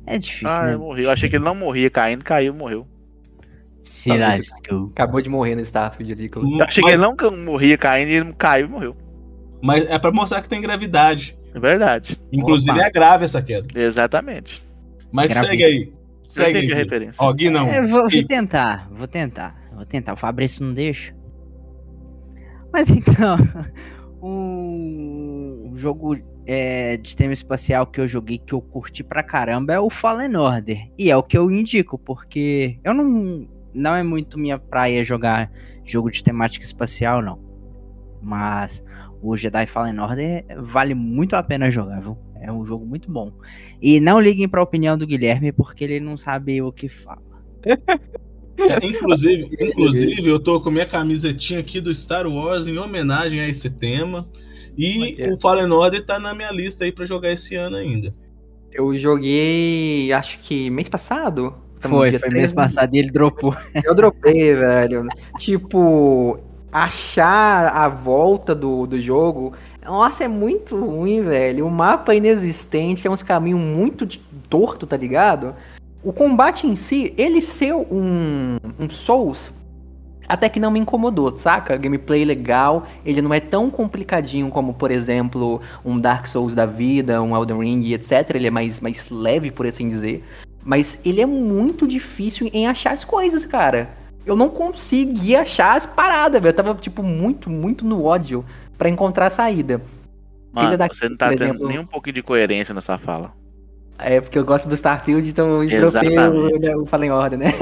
É difícil, Ah, né? ele morreu. Eu achei que ele não morria caindo, caiu, morreu. Se lascou. Acabou de morrer no Starfield ali, Clã. Eu achei que ele não morria caindo e ele caiu e morreu. Mas é pra mostrar que tem gravidade. É verdade. Inclusive Opa. é grave essa queda. Exatamente. Mas segue aí. Segue aí. referência. Ó, Gui não. É, vou, vou tentar, vou tentar, vou tentar. O Fabrício não deixa. Mas então, um jogo é, de tema espacial que eu joguei que eu curti pra caramba é o Fallen Order. E é o que eu indico, porque eu não. Não é muito minha praia jogar jogo de temática espacial, não. Mas o Jedi Fallen Order vale muito a pena jogar, viu? É um jogo muito bom. E não liguem pra opinião do Guilherme, porque ele não sabe o que fala. É, inclusive, inclusive, eu tô com minha camisetinha aqui do Star Wars em homenagem a esse tema. E é? o Fallen Order tá na minha lista aí pra jogar esse ano ainda. Eu joguei, acho que mês passado. Foi, foi 13, mês passado e ele dropou. Eu dropei, velho. Tipo, achar a volta do, do jogo. Nossa, é muito ruim, velho. O mapa é inexistente, é uns caminhos muito torto, tá ligado? O combate em si, ele ser um, um Souls, até que não me incomodou, saca? Gameplay legal, ele não é tão complicadinho como, por exemplo, um Dark Souls da vida, um Elden Ring, etc. Ele é mais, mais leve, por assim dizer. Mas ele é muito difícil em achar as coisas, cara. Eu não consegui achar as paradas, velho. Eu tava, tipo, muito, muito no ódio pra encontrar a saída. Mano, daqui, você não tá tendo exemplo. nem um pouquinho de coerência nessa fala. É porque eu gosto do Starfield, então eu dropei o, Exatamente. né, o Fallen Order, né?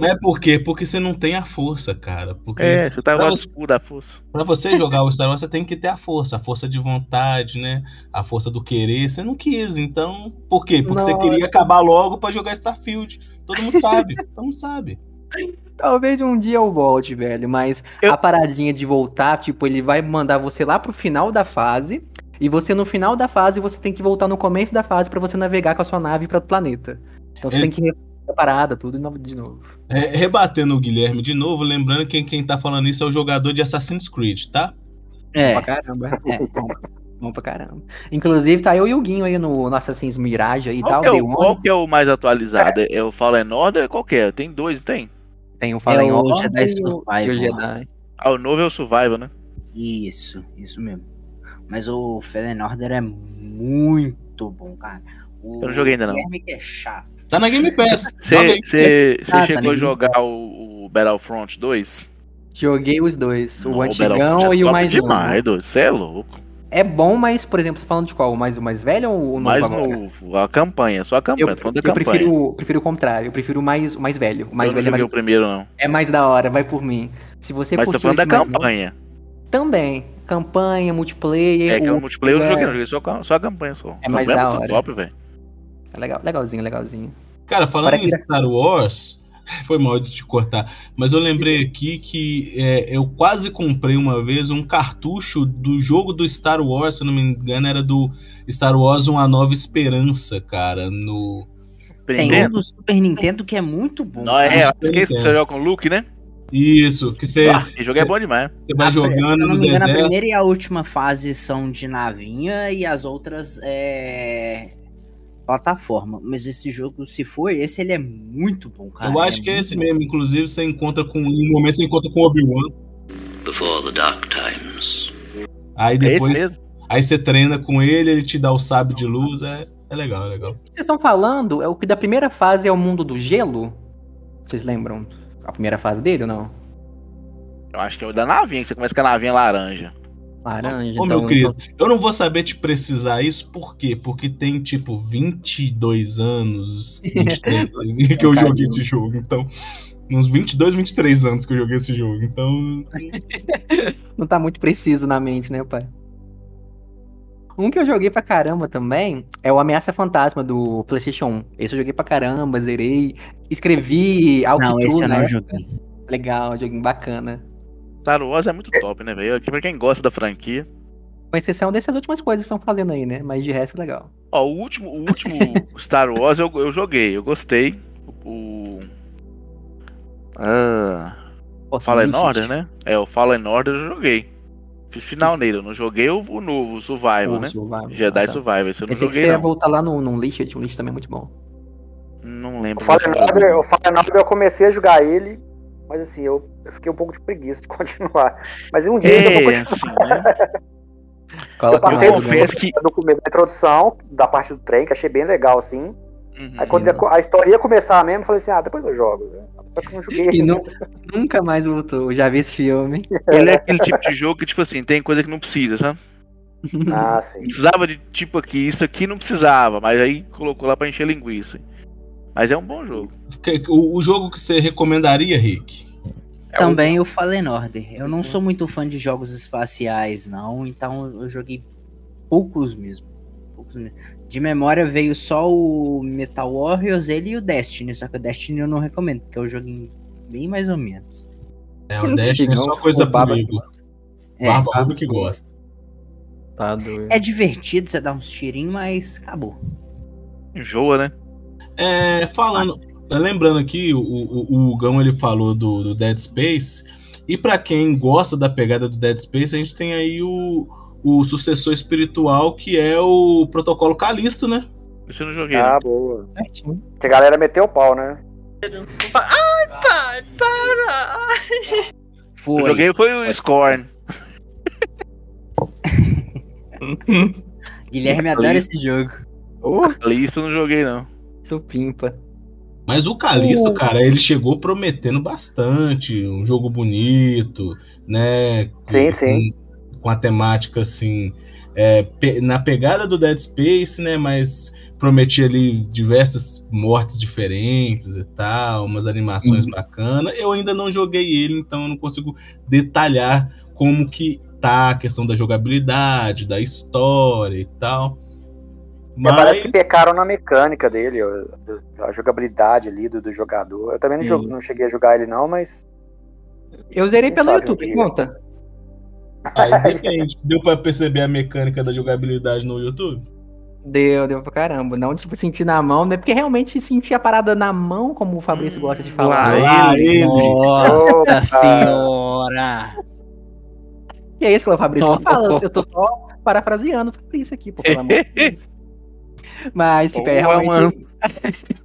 Não é por quê? Porque você não tem a força, cara. Porque É, você tá no você- escuro da força. pra você jogar o Star Wars, você tem que ter a força. A força de vontade, né? A força do querer. Você não quis, então... Por quê? Porque você Nossa. queria acabar logo pra jogar Starfield. Todo mundo sabe. Todo mundo sabe. Talvez um dia eu volte, velho, mas Eu- a paradinha de voltar, tipo, ele vai mandar você lá pro final da fase, e você no final da fase você tem que voltar no começo da fase pra você navegar com a sua nave para o planeta. Então você Ele- tem que a parada, tudo de novo-. É, rebatendo o Guilherme de novo, lembrando que quem, tá falando isso é o jogador de Assassin's Creed, tá? É, Pra caramba. É. Bom, bom pra caramba. Inclusive, tá eu e o Guinho aí no, no Assassin's Mirage aí e Qual tal. que, é o, qual que é o mais atualizado? É, o Fallen Order? Qual que é? Tem dois, tem? Tem o Fallen É o Order Jedi e o- Survival. e o Jedi. Ah, o novo é o Survival, né? Isso, isso mesmo. Mas o Fallen Order é muito bom, cara. O Eu não joguei ainda, não. Guilherme que é chato. Tá na Game Pass. Você Ah, tá chegou a ligado. jogar o, o Battlefront 2? Joguei os dois, Não, o antigão é e o mais novo. demais, doido. Você é louco. é bom, mas, por exemplo, você falando de qual? O mais, o mais velho ou o novo Mais agora? novo, a campanha, só a Eu, campanha, da eu campanha. prefiro, prefiro o contrário, eu prefiro o mais, o mais velho. O mais eu não velho é joguei mais, o primeiro, não. é mais da hora, vai por mim. Se você Mas tô falando da mais novo- campanha. Também. Campanha, multiplayer. É que o o multiplayer eu não é- joguei, não. Joguei só, a- só a campanha só. É mais campanha da muito hora. top, velho. É legal, legalzinho, legalzinho. Cara, falando Para em que- Star Wars, foi mal de te cortar, mas eu lembrei aqui que é, eu quase comprei uma vez um cartucho do jogo do Star Wars, se eu não me engano, era do Star Wars Uma Nova Esperança, cara, no... Super Tem um Nintendo? do Super Nintendo que é muito bom. Não, é, acho que é esse que você joga com o Luke, né? Isso, que você Ah, esse jogo é bom demais. você vai A- Se jogando eu não no me engano, a primeira e a última fase são de navinha e as outras é plataforma. Mas esse jogo, se for esse, ele é muito bom, cara. Eu acho Ele que é muito esse bom. mesmo, inclusive você encontra com, em um momento você encontra com o Obi-Wan, Before the dark times. aí É esse depois, mesmo. aí você treina com ele, ele te dá o sábio de luz, é, é legal, é legal. O que vocês estão falando é o que da primeira fase é o mundo do gelo? Vocês lembram? A primeira fase dele ou não? Eu acho que é o da navinha, que você começa com a navinha laranja. Laranja. Ô, então, meu querido, eu não vou saber te precisar isso, por quê? Porque tem, tipo, 22 anos 23, que eu joguei esse jogo, então... Uns 22, 23 anos que eu joguei esse jogo, então... Não tá muito preciso na mente, né, pai? Um que eu joguei pra caramba também é o Ameaça Fantasma do PlayStation 1. Esse eu joguei pra caramba, zerei. Escrevi algo Não, esse eu não joguei. Legal, joguinho bacana. Star Wars é muito top, né, velho? Aqui Pra quem gosta da franquia. Com exceção dessas últimas coisas que estão fazendo aí, né? Mas de resto, legal. Ó, o último, o último Star Wars eu, eu joguei, eu gostei. O. Ah. Fallen. Order, né? É, o Fallen Order eu joguei. Fiz final nele, eu não joguei o, o novo, o Survival, Pô, né? Survival. Jedi Ah, tá. Survival, esse eu não Pensei que joguei você ia não. voltar lá no, num Lixed, um Lixed também é muito bom. Não O lembro. Fallen eu o Fallen Order eu comecei a jogar ele, mas assim, eu, eu fiquei um pouco de preguiça de continuar. Mas um dia eu vou É, continuar. assim, né? Eu passei eu confesso que- do começo da introdução, da parte do trem, que achei bem legal, assim. Uhum. Aí quando a, a história ia começar mesmo, eu falei assim, ah, depois eu jogo. né? Só que eu não joguei. E nu- nunca mais voltou. Eu Já vi esse filme. Ele é aquele tipo de jogo que, tipo assim, tem coisa que não precisa, sabe? Ah, Não sim. precisava de tipo aqui, isso aqui não precisava, mas aí colocou lá pra encher linguiça. Mas é um bom jogo. O, o jogo que você recomendaria, Rick? Também o Fallen Order. Eu não sou muito fã de jogos espaciais, não, então eu joguei poucos mesmo. Poucos mesmo. De memória veio só o Metal Warriors, ele e o Destiny, só que o Destiny eu não recomendo, porque é um joguinho bem mais ou menos. É, o Destiny é só coisa Baba- comigo. É, Barba Rudo que gosta. Tá doido. é divertido, você dá uns tirinhos, mas acabou. Enjoa, né? É, falando, lembrando aqui, o, o, o Hugão ele falou do, do Dead Space. E pra quem gosta da pegada do Dead Space, a gente tem aí o, o sucessor espiritual que é o Protocolo Calisto, né? Isso eu não joguei. Ah, não. boa. Certinho. Que a galera meteu o pau, né? Foi. Eu joguei foi o Scorn. Guilherme adora esse jogo. Ô, Lista eu não joguei, não. tu pimpa. Mas o Calisto, O- cara, ele chegou prometendo bastante, um jogo bonito, né? Com, Sim, sim. Com, a temática assim, é, pe- na pegada do Dead Space, né? Mas prometia ali diversas mortes diferentes e tal, umas animações bacanas. Eu ainda não joguei ele, então eu não consigo detalhar como que tá a questão da jogabilidade, da história e tal. É, parece que pecaram na mecânica dele, a jogabilidade ali do, do jogador. Eu também não, jogo- não cheguei a jogar ele, não, mas. Eu zerei Quem pelo um YouTube, conta. Aí depende. Deu pra perceber a mecânica da jogabilidade no YouTube? Deu, deu pra caramba. Não, tipo, sentir na mão, né? Porque realmente sentir a parada na mão, como o Fabrício gosta de falar. lá ele. Nossa senhora! E é isso que o Fabrício que fala. Eu tô só parafraseando o Fabrício aqui, pô, pelo amor de Deus. Mas, tipo, é é realmente.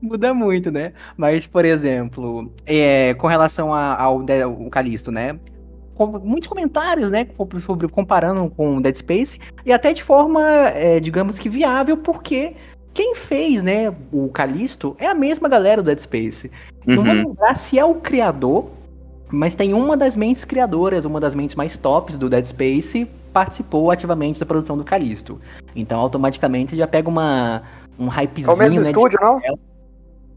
Muda muito, né? Mas, por exemplo, é, com relação a- ao, ao Calisto, né? Muitos comentários, né? Sobre, comparando com Dead Space. E até de forma, é, digamos que viável, porque quem fez, né, o Calisto é a mesma galera do Dead Space. Não vou Uhum. lembrar se é o criador, mas tem uma das mentes criadoras, uma das mentes mais tops do Dead Space, participou ativamente da produção do Callisto. Então, automaticamente já pega uma um hypezinho, É o mesmo né, de- estúdio, não?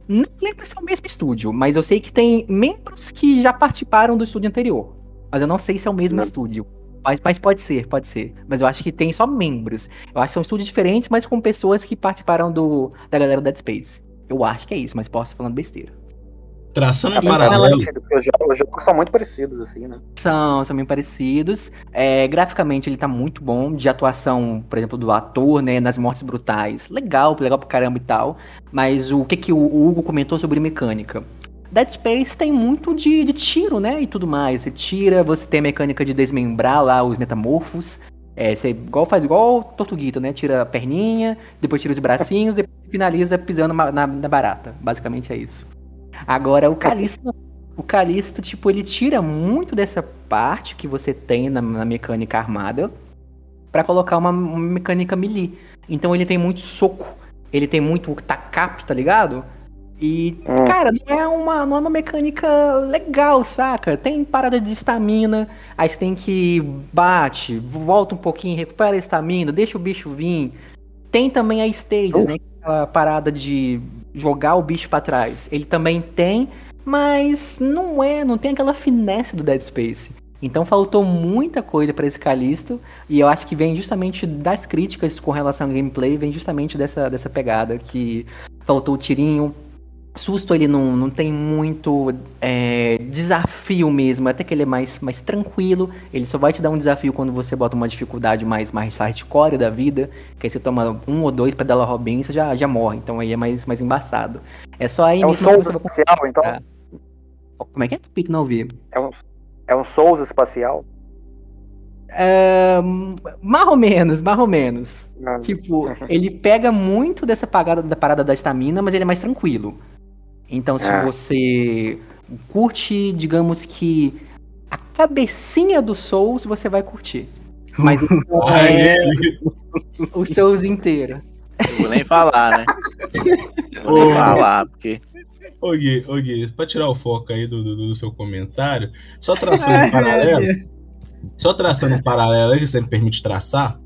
Não lembro se é o mesmo estúdio, mas eu sei que tem membros que já participaram do estúdio anterior. Mas eu não sei se é o mesmo Não. estúdio. Mas, mas pode ser, pode ser. Mas eu acho que tem só membros. Eu acho que são estúdios diferentes, mas com pessoas que participaram do, da galera do Dead Space. Eu acho que é isso, mas posso estar falando besteira. Traçando um É muito paralelo. os jogos, os jogos são muito parecidos, assim, né? São, são bem parecidos. É, graficamente ele tá muito bom. De atuação, por exemplo, do ator, né? Nas mortes brutais. Legal, legal pra caramba e tal. Mas o que, que o Hugo comentou sobre mecânica? Dead Space tem muito de, de tiro, né? E tudo mais. Você tira, você tem a mecânica de desmembrar lá os metamorfos. É, você igual, faz igual Tortuguita, né? Tira a perninha, depois tira os bracinhos, depois finaliza pisando na, na- na barata. Basicamente é isso. Agora, o Callisto, não. o Callisto, tipo, ele tira muito dessa parte que você tem na, na mecânica armada pra colocar uma, uma mecânica melee. Então ele tem muito soco, ele tem muito tacap, tá ligado? E, Hum. cara, não é, uma, não é uma mecânica legal, saca? Tem parada de estamina, aí você tem que bate, volta um pouquinho, recupera a estamina, deixa o bicho vir. Tem também a stages, né? Aquela parada de jogar o bicho pra trás. Ele também tem, mas não é, não tem aquela finesse do Dead Space. Então faltou muita coisa pra esse Callisto, e eu acho que vem justamente das críticas com relação ao gameplay, vem justamente dessa, dessa pegada que faltou o tirinho. Susto ele não, não tem muito é, desafio mesmo, até que ele é mais, mais tranquilo. Ele só vai te dar um desafio quando você bota uma dificuldade mais, mais hardcore da vida, que aí você toma um ou dois pedala Robin e você já, já morre. Então aí é mais, mais embaçado. É só aí É um Souls espacial, então? Ah. Como é que é? Pique não ouvi. É um, é um Souls espacial? É, mais ou menos, mais ou menos. Não. Tipo, ele pega muito dessa pagada da parada da estamina, mas ele é mais tranquilo. Então, se Ah. você curte, digamos que a cabecinha do Souls, você vai curtir. Mas não é o Souls inteiro. Não vou nem falar, né? Vou nem falar, porque. Ô Gui, ô Gui, pra tirar o foco aí do, do, do seu comentário, só traçando um paralelo, só traçando um paralelo aí, que você me permite traçar,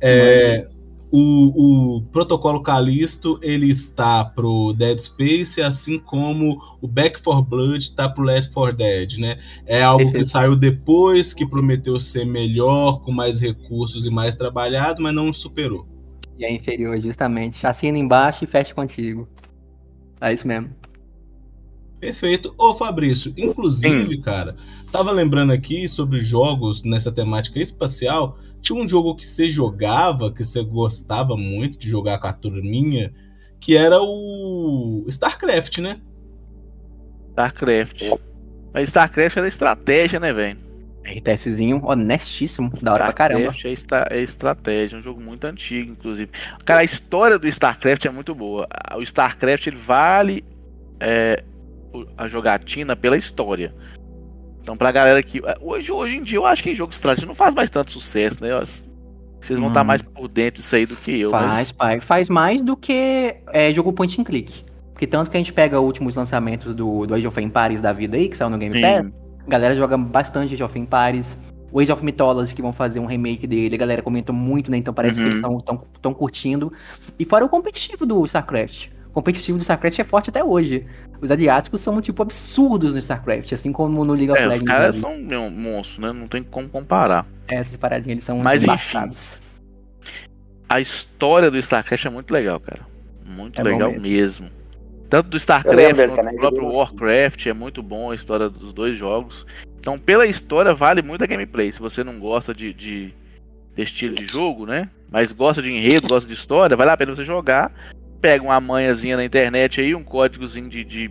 é, o, o protocolo Callisto, ele está pro Dead Space, assim como o Back 4 Blood está pro Left 4 Dead, né? É algo que saiu depois, que prometeu ser melhor, com mais recursos e mais trabalhado, mas não superou. E é inferior, justamente. Assina embaixo e fecha contigo. É isso mesmo. Perfeito. Ô, Fabrício, inclusive, cara, tava lembrando aqui sobre jogos nessa temática espacial. Tinha um jogo que você jogava, que você gostava muito de jogar com a turminha, que era o StarCraft, né? StarCraft. Mas StarCraft é da estratégia, né, velho? RTSzinho honestíssimo, da hora pra caramba. StarCraft é, esta- é estratégia, é um jogo muito antigo, inclusive. Cara, a história do StarCraft é muito boa. O StarCraft ele vale é, a jogatina pela história. Então, pra galera que. Hoje, hoje em dia, eu acho que jogo de estratégia não faz mais tanto sucesso, né? Vocês vão estar Hum. mais por dentro disso aí do que eu. Faz, Mas pai. Faz mais do que é, jogo point and click. Porque tanto que a gente pega últimos lançamentos do, do Age of Empires da vida aí, que saiu no Game Sim. Pass, a galera joga bastante Age of Empires. O Age of Mythology, que vão fazer um remake dele, a galera comentou muito, né? Então parece que Uhum. eles estão tão, tão curtindo. E fora o competitivo do StarCraft. O competitivo do StarCraft é forte até hoje. Os asiáticos são, tipo, absurdos no StarCraft, assim como no League of é, Legends. os caras ali. são meu, monstros, né? Não tem como comparar. Essas paradinhas, eles são Mas, enfim. embaçados. A história do StarCraft é muito legal, cara. Muito É legal mesmo. mesmo. Tanto do StarCraft quanto do próprio. Warcraft é muito bom a história dos dois jogos. Então, pela história, vale muito a gameplay. Se você não gosta de, de, de estilo de jogo, né? Mas gosta de enredo, gosta de história, vale a pena você jogar. Pega uma manhãzinha na internet aí, um códigozinho de, de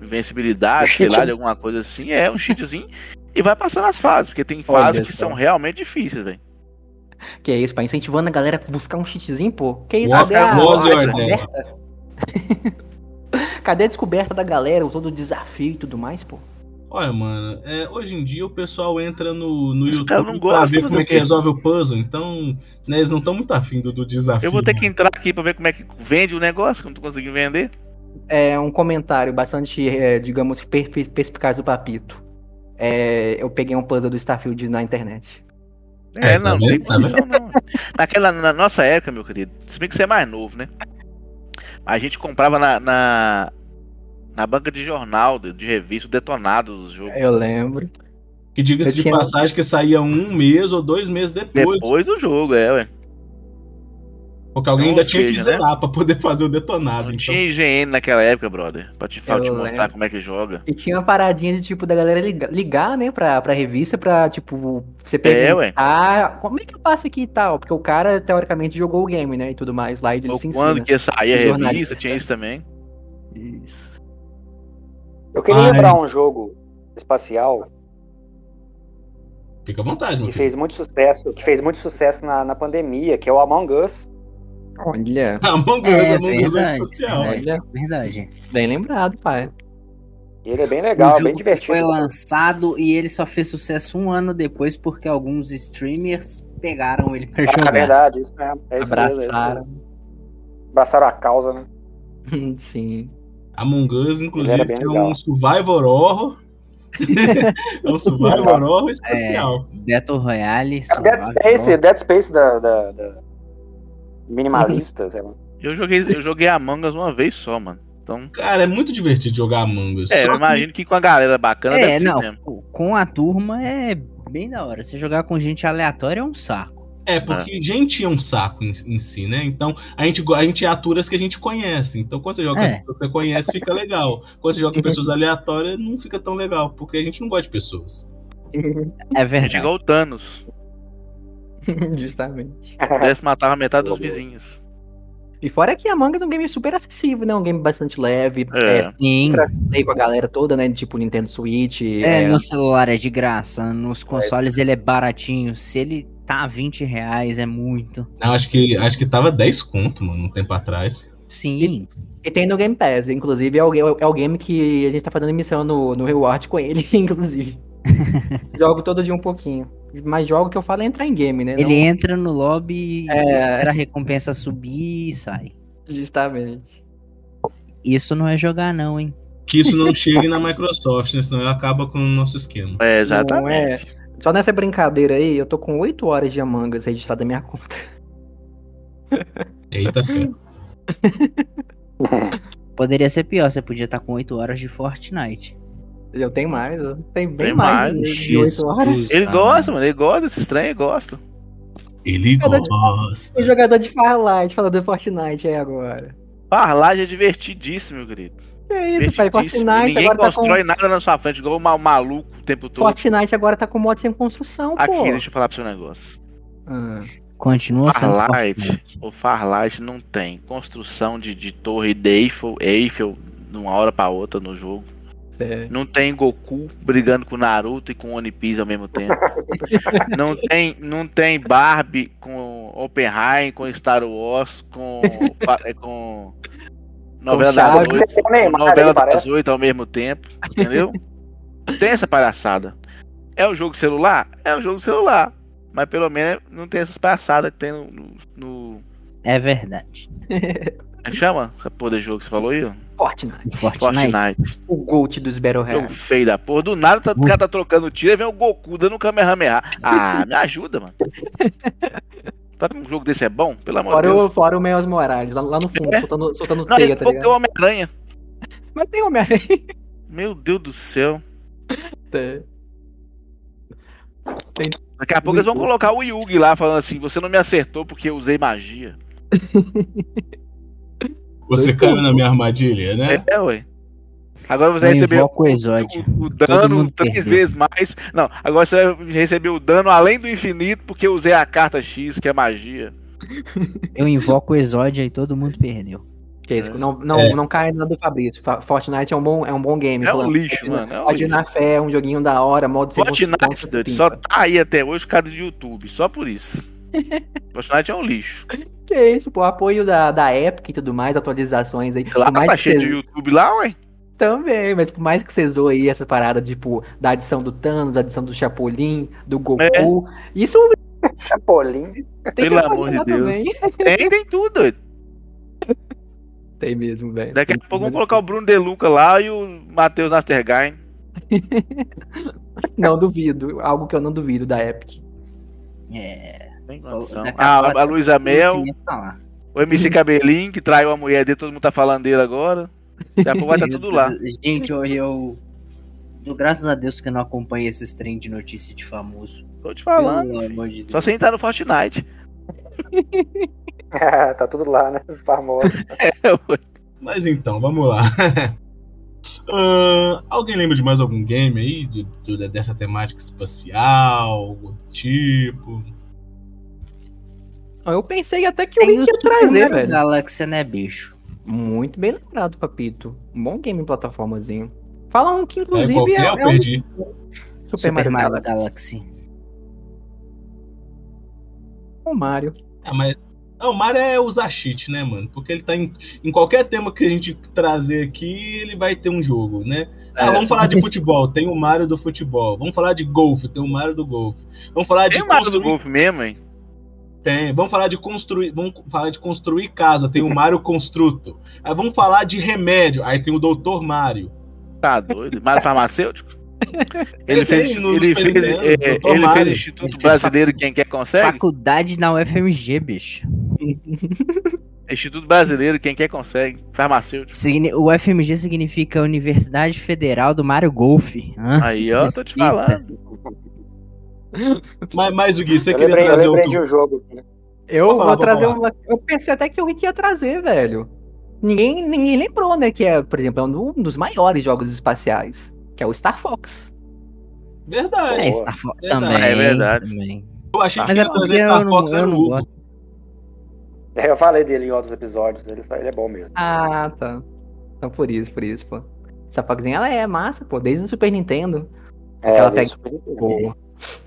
invencibilidade, Um sei lá, de alguma coisa assim. É, um cheatzinho. e vai passando as fases, porque tem Olha fases que só. são realmente difíceis, velho. Que é isso, pai? Incentivando a galera a buscar um cheatzinho, pô. Que isso, Oscar cadê a, Rose a descoberta? cadê a descoberta da galera, o todo o desafio e tudo mais, pô? Olha, mano, é, hoje em dia o pessoal entra no, no Os YouTube caras não pra gostam ver como é que resolve o puzzle, então né, eles não estão muito afim do, do desafio. Eu vou ter que mano. entrar aqui pra ver como é que vende o negócio, que eu não tô conseguindo vender. É um comentário bastante, é, digamos, per- per- perspicaz do Papito. É, eu peguei um puzzle do Starfield na internet. É, É, não, tá não tem vendo? Tá condição não. Naquela, na nossa época, meu querido, se bem que você é mais novo, né? A gente comprava na, na, na banca de jornal, de, de revista, detonado dos jogos. Eu lembro. Que diga-se de tinha- passagem que saía um mês ou dois meses depois. Depois do jogo, é, ué. Porque alguém Ou ainda tinha que seja, né? zerar pra poder fazer o detonado. Não então. tinha IGN naquela época, brother. Pra te, fa- Eu te mostrar lembro. como é que joga. E tinha uma paradinha de tipo da galera ligar, né, pra, pra revista pra, tipo, você É, ué. perguntar como é que eu passo aqui e tal. Porque o cara, teoricamente, jogou o game, né? E tudo mais lá e ele Ou se quando ensina. que ia sair a revista, tinha né? isso também. Isso. Eu queria Ai. lembrar um jogo espacial Fica à vontade, que filho. fez muito sucesso, que fez muito sucesso na, na pandemia, que é o Among Us. Olha, Among Us, É, Among Us é verdade, Olha. verdade. bem lembrado, pai. E ele é bem legal, jogo bem divertido. foi lançado e ele só fez sucesso um ano depois porque alguns streamers pegaram ele pra Ah, jogar. é verdade, isso mesmo. É isso mesmo, é isso Abraçaram. mesmo. Abraçaram a causa, né? Sim. Among Us, inclusive, que é legal. um survival horror. é um survival horror especial. Battle Royale. É Dead. Space, Dead Space da, da, da- minimalista, sei lá. Eu joguei, eu joguei Among Us uma vez só, mano. Então, Cara, é muito divertido jogar Among Us. é, eu que- imagino que com a galera bacana É, deve ser não, mesmo. com- com a turma é bem da hora. Você jogar com gente aleatória é um saco. É, porque gente é um saco em, em si, né? Então, a gente, a gente atura as que a gente conhece. Então, quando você joga com as É. pessoas que você conhece, fica legal. Quando você joga com pessoas aleatórias, não fica tão legal, porque a gente não gosta de pessoas. É A gente verdade. igual o Thanos. Justamente. Pudesse matar a metade dos vizinhos. E fora que Among Us é um game super acessível, né? Um game bastante leve. É. É, Sim. pra com a galera toda, né? Tipo Nintendo Switch. É, é, no celular é de graça, nos consoles ele é baratinho. Se ele tá 20 reais, é muito. Eu acho que, acho que tava 10 conto, mano, um tempo atrás. Sim. E tem no Game Pass. Inclusive, é o, é o game que a gente tá fazendo missão no, no Reward com ele, inclusive. jogo todo dia um pouquinho. Mas jogo que eu falo é entrar em game, né? Ele entra no lobby, É. espera a recompensa subir e sai. Não- Justamente. Isso não é jogar, não, hein? Que isso não chegue na Microsoft, né? Senão acaba com o nosso esquema. É, exatamente. Só nessa brincadeira aí, eu tô com 8 horas de Among Us registrado na minha conta. Eita, fé. Poderia ser pior, você podia estar com 8 horas de Fortnite. Eu tenho mais, eu tenho bem Tem mais, mais. de 8 horas. Ele Ah, gosta, mano. Ele gosta desse estranho, ele gosta. Ele Jogador de- gosta. O jogador de Farlight falando do Fortnite aí agora. Parlage é divertidíssimo, meu querido. Que isso, pai? Fortnite Ninguém agora tá com. constrói nada na sua frente, igual maluco o tempo todo. Fortnite agora tá com modo sem construção, Aqui, pô. deixa eu falar pro seu negócio. Ah, Continua sendo Farlight, Fortnite. o Farlight não tem construção de, de torre de Eiffel, Eiffel de uma hora pra outra no jogo. sério. Não tem Goku brigando com Naruto e com One Piece ao mesmo tempo. não, tem, não tem Barbie com Oppenheim, com Star Wars, com, é, com novela das oito, o novela das oito ao mesmo tempo, entendeu? tem essa palhaçada. É um jogo celular? É um jogo celular. Mas pelo menos não tem essas palhaçadas que tem no. no, no- É verdade. Como é chama? Essa porra de jogo que você falou aí? ó? Fortnite. Fortnite. Fortnite. O GOAT dos Battle Jogo Royale. feio da porra. Do nada tá- o cara tá trocando tiro e vem o Goku dando um Kamehameha. Ah, me ajuda, mano. Sabe um jogo desse é bom? Pelo amor de Fora o, Deus. fora o Miles Morales, lá, lá no fundo, É? soltando, soltando Não, teia, tá pouco tem o ligado? Homem-Aranha. Mas tem Homem-Aranha. Meu Deus do céu. É. Daqui a pouco eles vão colocar o Yugi lá falando assim: você não me acertou porque eu usei magia. Você caiu na minha armadilha, né? É, ué. Agora você recebeu invoco o o, o dano três perdeu. vezes mais. Não, agora você vai receber o dano além do infinito porque eu usei a carta X, que é magia. Eu invoco o Exódio e todo mundo perdeu. Que isso, não, não, É. não cai nada do Fabrício. Fa- Fortnite é um bom, é um bom game. É um lixo, Pode mano, é um Pode ir na fé, é um joguinho da hora, modo Fortnite, Dude, só tá aí até hoje por causa do YouTube, só por isso. Fortnite é um lixo. Que isso, pô, apoio da, da Epic e tudo mais, atualizações aí. Lá mais tá cheio de YouTube lá, ué. Também, mas por mais que você zoe aí essa parada, tipo, da adição do Thanos, da adição do Chapolin, do Goku, É. isso Chapolin. tem Pelo Chapolin amor de Deus. também. Tem, tem tudo, doido. Tem mesmo, velho. Daqui a pouco vamos colocar o Bruno Deluca lá e o Matheus Nastergain. Não duvido, algo que eu não duvido da Epic. É. Tem condição. A Ah, pouco a Luísa Mel, o MC Cabelinho, que traiu a mulher dele, todo mundo tá falando dele agora. Daqui a pouco vai estar tudo lá. Gente, eu, eu dou graças a Deus que eu não acompanho esses trem de notícia de famoso. Tô te falando. Pelo filho. amor de Deus. Só você entrar no Fortnite. tá tudo lá, né? Os famosos. Mas então, vamos lá. Ahn, alguém lembra de mais algum game aí do- do- dessa temática espacial, algo do tipo? Eu pensei até que o Rick ia trazer, velho. Galaxy, né, bicho? Muito bem lembrado, Papito. Um bom game em plataformazinho. Falam que É, inclusive que é? é, Eu é um perdi. Super, Mario, Galaxy. Galaxy. O Mario. Ah, mas. Não, o Mario é usar cheat, né, mano? Porque ele tá em, em qualquer tema que a gente trazer aqui, ele vai ter um jogo, né? Ah, É. vamos falar de futebol, tem o Mario do futebol. Vamos falar de golfe, tem o Mario do golfe. Vamos falar de Tem o Mario do construir- Golf mesmo, hein? Tem. Vamos falar de construir, vamos falar de construir casa, tem o Mario Construto. Aí vamos falar de remédio, aí tem o Doutor Mario. Tá doido. Mario Farmacêutico? Ele Ele fez, no ele fez, é, ele fez Instituto Brasileiro Quem Quer Consegue? Faculdade na UFMG, bicho. Instituto Brasileiro Quem Quer Consegue. Farmacêutico. Signi- O UFMG significa Universidade Federal do Mario Golf. Hã? Aí, ó, tô te Respeita. falando. Mas, mas o Gui, você Eu queria lembrei, eu trazer lembrei outro... de um jogo. né? Eu Pode falar, vou trazer falar. uma. Eu pensei até que o Rick ia trazer, velho. Ninguém, ninguém lembrou, né? Que é, por exemplo, é um dos maiores jogos espaciais. Que é o Star Fox. Verdade. É, Star Fox também. É verdade. também. Eu achei que Mas é ia trazer porque Star eu não, Fox eu era o não Hugo. gosto. É, Eu falei dele em outros episódios. Ele, ele é bom mesmo. Ah, tá. Então por isso, por isso, pô. Essa Foxzinha, ela é massa, pô. Desde o Super Nintendo. É, Ela ele pega- Super Nintendo. Pô,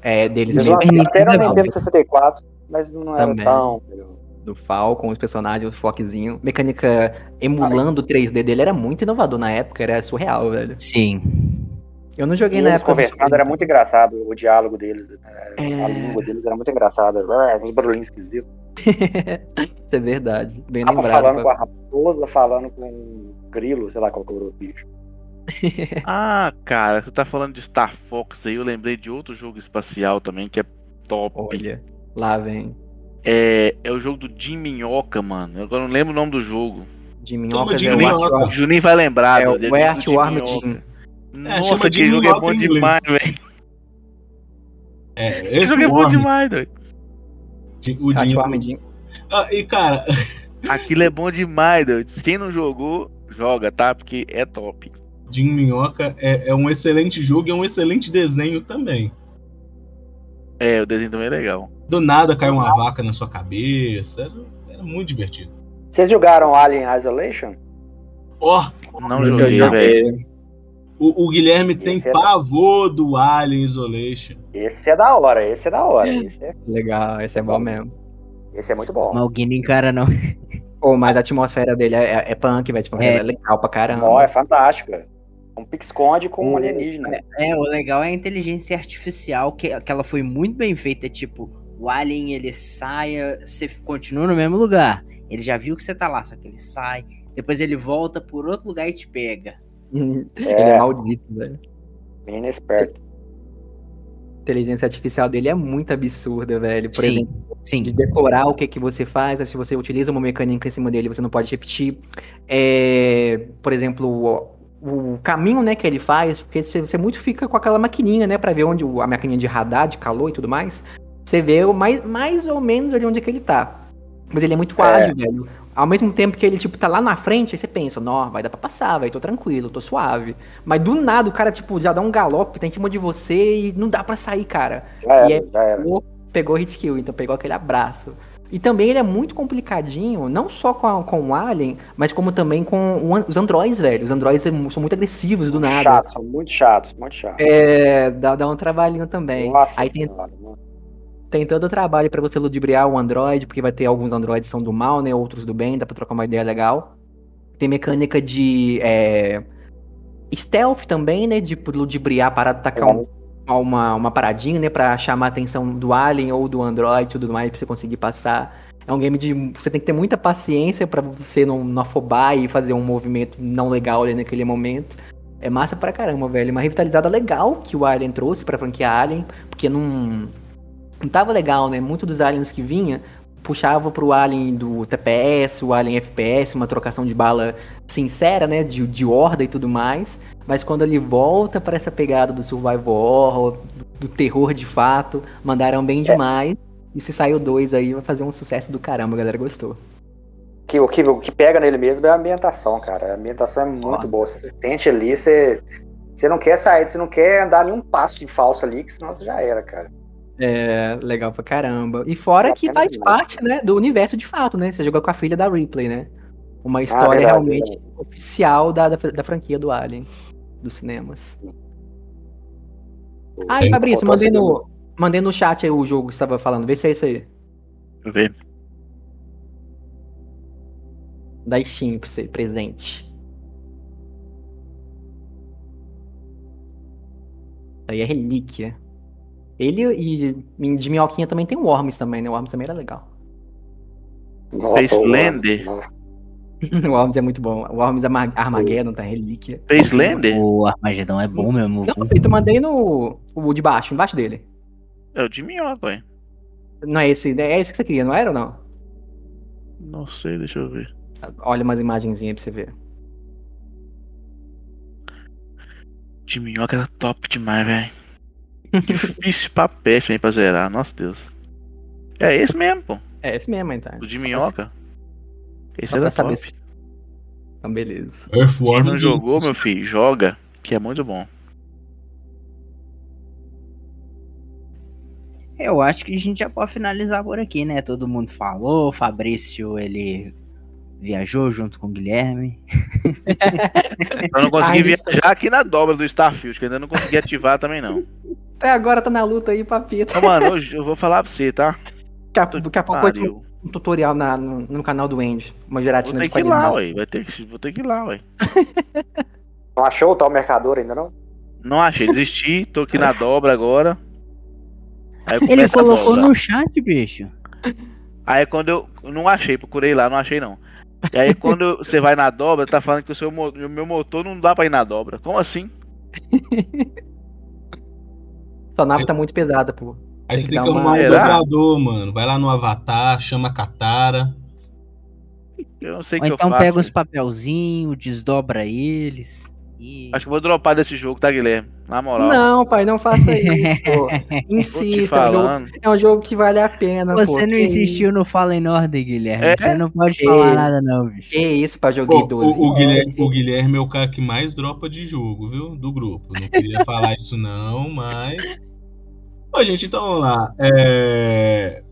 é, deles Eles mesmo. Super lançaram até Nintendo no é Nintendo bom. 64, mas não era Também. tão. do Falcon, os personagens, o Foxzinho. Mecânica emulando o 3D dele era muito inovador na época, era surreal, velho. Sim. Eu não E joguei na eles época. do conversando era muito engraçado, o diálogo deles. é, É. A língua deles era muito engraçada. Uns barulhinhos esquisitos. Isso é verdade. Bem Tava lembrado. falando com pô. a raposa, falando com um grilo, sei lá qual que era o bicho. Ah, cara, você tá falando de Star Fox aí, eu lembrei de outro jogo espacial também que é top. Olha, lá vem. É, é o jogo do Jim Minhoca, mano. Eu agora não lembro o nome do jogo. De Toma minhoca de é o minhoca. O Juninho vai lembrar. É do- o do Earthworm Jim Jim. É, Nossa, que jogo é bom demais, velho. É, esse jogo é bom demais, doido. O. Jim. Ah, e cara, Aquilo é bom demais, doido. Quem não jogou, joga, tá? Porque é top. Jim Minhoca é, é um excelente jogo e é um excelente desenho também. É, o desenho também é legal. Do nada cai uma vaca na sua cabeça. Era, era muito divertido. Vocês jogaram Alien Isolation? Ó, Não Eu joguei, velho. o, o Guilherme tem Esse é- pavor do Alien Isolation. Esse é da hora, esse é da hora. Esse é, Legal, esse é bom mesmo. esse é muito bom. Mas o Gui não encara, não. Pô, mas a atmosfera dele é, é, é punk, velho. Tipo, É. é legal pra caramba. Ó, é fantástico. Um pique-esconde com um alienígena. É, o legal é a inteligência artificial, que, que ela foi muito bem feita. Tipo, o alien ele sai, você continua no mesmo lugar. Ele já viu que você tá lá, só que ele sai. Depois ele volta por outro lugar e te pega. Ele é É, maldito, velho. menino esperto. A inteligência artificial dele é muito absurda, velho. Por Sim, exemplo, de sim. decorar o que, que você faz, se você utiliza uma mecânica em cima dele, você não pode repetir. É, por exemplo, o, caminho né, que ele faz, porque você, muito fica com aquela maquininha, né, pra ver onde a maquininha de radar, de calor e tudo mais. Você vê o mais, mais ou menos ali onde é que ele tá. Mas ele é muito É. ágil, velho. Ao mesmo tempo que ele, tipo, tá lá na frente, aí você pensa, não, vai dar pra passar, velho, tô tranquilo, tô suave. Mas do nada o cara, tipo, já dá um galope, tá em cima de você e não dá pra sair, cara. Era, E é- já era. Pegou, pegou hit kill, então pegou aquele abraço. E também ele é muito complicadinho, não só com, a- com o Alien, mas como também com o os androids, velho. Os androids são muito agressivos do nada. Chatos, são muito chatos, muito chatos. É, dá, dá um trabalhinho também. Nossa Aí tem, tem todo o trabalho pra você ludibriar o Android, porque vai ter alguns Androids que são do mal, né? Outros do bem, dá pra trocar uma ideia legal. Tem mecânica de é, stealth também, né? De ludibriar a parada, tacar um, uma, uma paradinha, né? Pra chamar a atenção do Alien ou do Android e tudo mais, pra você conseguir passar. É um game de. Você tem que ter muita paciência pra você não, não afobar e fazer um movimento não legal ali naquele momento. É massa pra caramba, velho. Uma revitalizada legal que o Alien trouxe pra franquia Alien, porque não. não tava legal, né? Muito dos aliens que vinha puxava pro alien do TPS, o alien FPS, uma trocação de bala sincera, né? De, de horda e tudo mais. Mas quando ele volta para essa pegada do survival horror, do, do terror de fato, mandaram bem demais. E se saiu dois aí, vai fazer um sucesso do caramba, a galera gostou. Que, o, que, o que pega nele mesmo é a ambientação, cara. A ambientação é muito boa. Você se sente ali, você, você não quer sair, você não quer andar nenhum passo de falso ali, que senão você já era, cara. É, legal pra caramba. E fora que faz parte, né, do universo de fato, né? Você jogou com a filha da Ripley, né? Uma história verdade, realmente verdade. oficial da, da, da franquia do Alien, dos cinemas. Ah, e Fabrício, mandei no, mandei no chat aí o jogo que você tava falando. Vê se é isso aí. Deixa eu ver. Da Steam pra você, presente. Aí é relíquia. Ele e de minhoquinha também tem o Worms também, né? O Worms também era legal. Nossa, Facelander? o- nossa. o Worms é muito bom. O Worms Arma- Armageddon tá relíquia. Facelander? O Armagedon é bom mesmo. Não, eu mandei no. O de baixo, embaixo dele. É o de minhoca, ué. Não é esse. É esse que você queria, não era ou não? Não sei, deixa eu ver. Olha umas imagenzinhas pra você ver. De minhoca era top demais, velho. Difícil pra peste aí pra zerar, nossa Deus. É esse mesmo, pô. É esse mesmo, então. O de minhoca. Esse Só pra saber top. se- Então, beleza. Quem Earthworm não jogou, meu filho, joga, que é muito bom. Eu acho que a gente já pode finalizar por aqui, né? Todo mundo falou, o Fabrício, ele viajou junto com o Guilherme. Eu não consegui Ai, viajar aqui na dobra do Starfield, que eu ainda não consegui ativar também não. Até agora tá na luta aí, papito. Ô, mano, hoje eu vou falar pra você, tá? Daqui a, daqui a pouco. Um tutorial na- no, no canal do Andy. Uma Vou gelatina ter de que ir lá, ué. Vai ter que, vou ter que ir lá, ué. Não achou o tal mercador ainda não? Não achei, desisti, tô aqui na dobra agora. Aí Ele colocou no chat, bicho. Aí quando eu. Não achei, procurei lá, não achei não. E aí quando você vai na dobra, tá falando que o seu o meu motor não dá pra ir na dobra. Como assim? Sua nave tá muito pesada, pô. Aí você tem dar que uma- arrumar um dobrador, mano. Vai lá no Avatar, chama a Katara. Eu não sei o Ou que então eu faço. pega os papelzinhos, desdobra eles. E... Acho que eu vou dropar desse jogo, tá, Guilherme? Na moral. Não, pai, não faça isso, pô. Insista, é um, jogo, é um jogo que vale a pena, pô. Você não Que insistiu no Fallen Order, Guilherme. É? Você não pode Que falar isso. nada, não, bicho. Que isso, pra joguei Pô, 12 o, o. Guilherme, o Guilherme é o cara que mais dropa de jogo, viu? Do grupo. Não queria falar isso não, mas... Ó, gente, então vamos lá. É...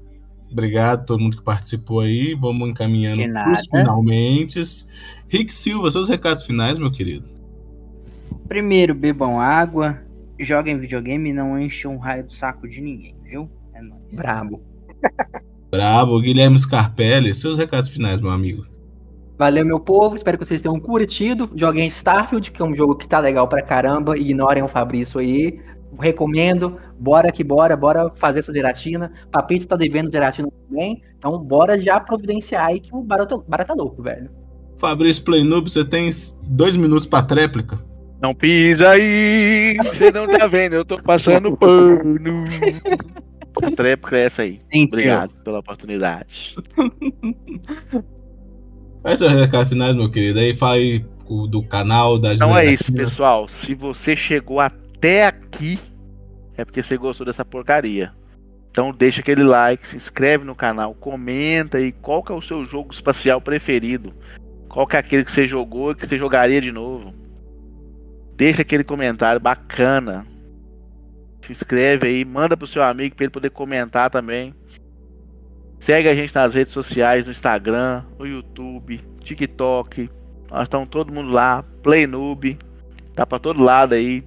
Obrigado a todo mundo que participou aí. Vamos encaminhando nada. finalmente. Rick Silva, seus recados finais, meu querido. Primeiro, bebam água, joguem videogame e não enchem um raio do saco de ninguém, viu? É nóis. Brabo. Brabo, Guilherme Scarpelli, seus recados finais, meu amigo. Valeu, meu povo. Espero que vocês tenham curtido. Joguem Starfield, que é um jogo que tá legal pra caramba. Ignorem o Fabrício aí. Recomendo. Bora que bora. Bora fazer essa geratina. Papito tá devendo geratina também. Então, bora já providenciar aí que o barato, barato é louco, velho. Fabrício Playnoob, você tem dois minutos pra tréplica. Não pisa aí, você não tá vendo, eu tô passando pano. A tréplica é essa aí. Sentiu. Obrigado pela oportunidade. Quais seus recados finais, meu querido? Aí fala aí o- do canal, da Então é isso, pessoal. Se você chegou até aqui, é porque você gostou dessa porcaria. Então deixa aquele like, se inscreve no canal, comenta aí qual que é o seu jogo espacial preferido. Qual que é aquele que você jogou e que você jogaria de novo. Deixa aquele comentário bacana. Se inscreve aí, manda pro seu amigo para ele poder comentar também. Segue a gente nas redes sociais, no Instagram, no YouTube, TikTok. Nós estamos todo mundo lá, Playnoob. Tá pra todo lado aí.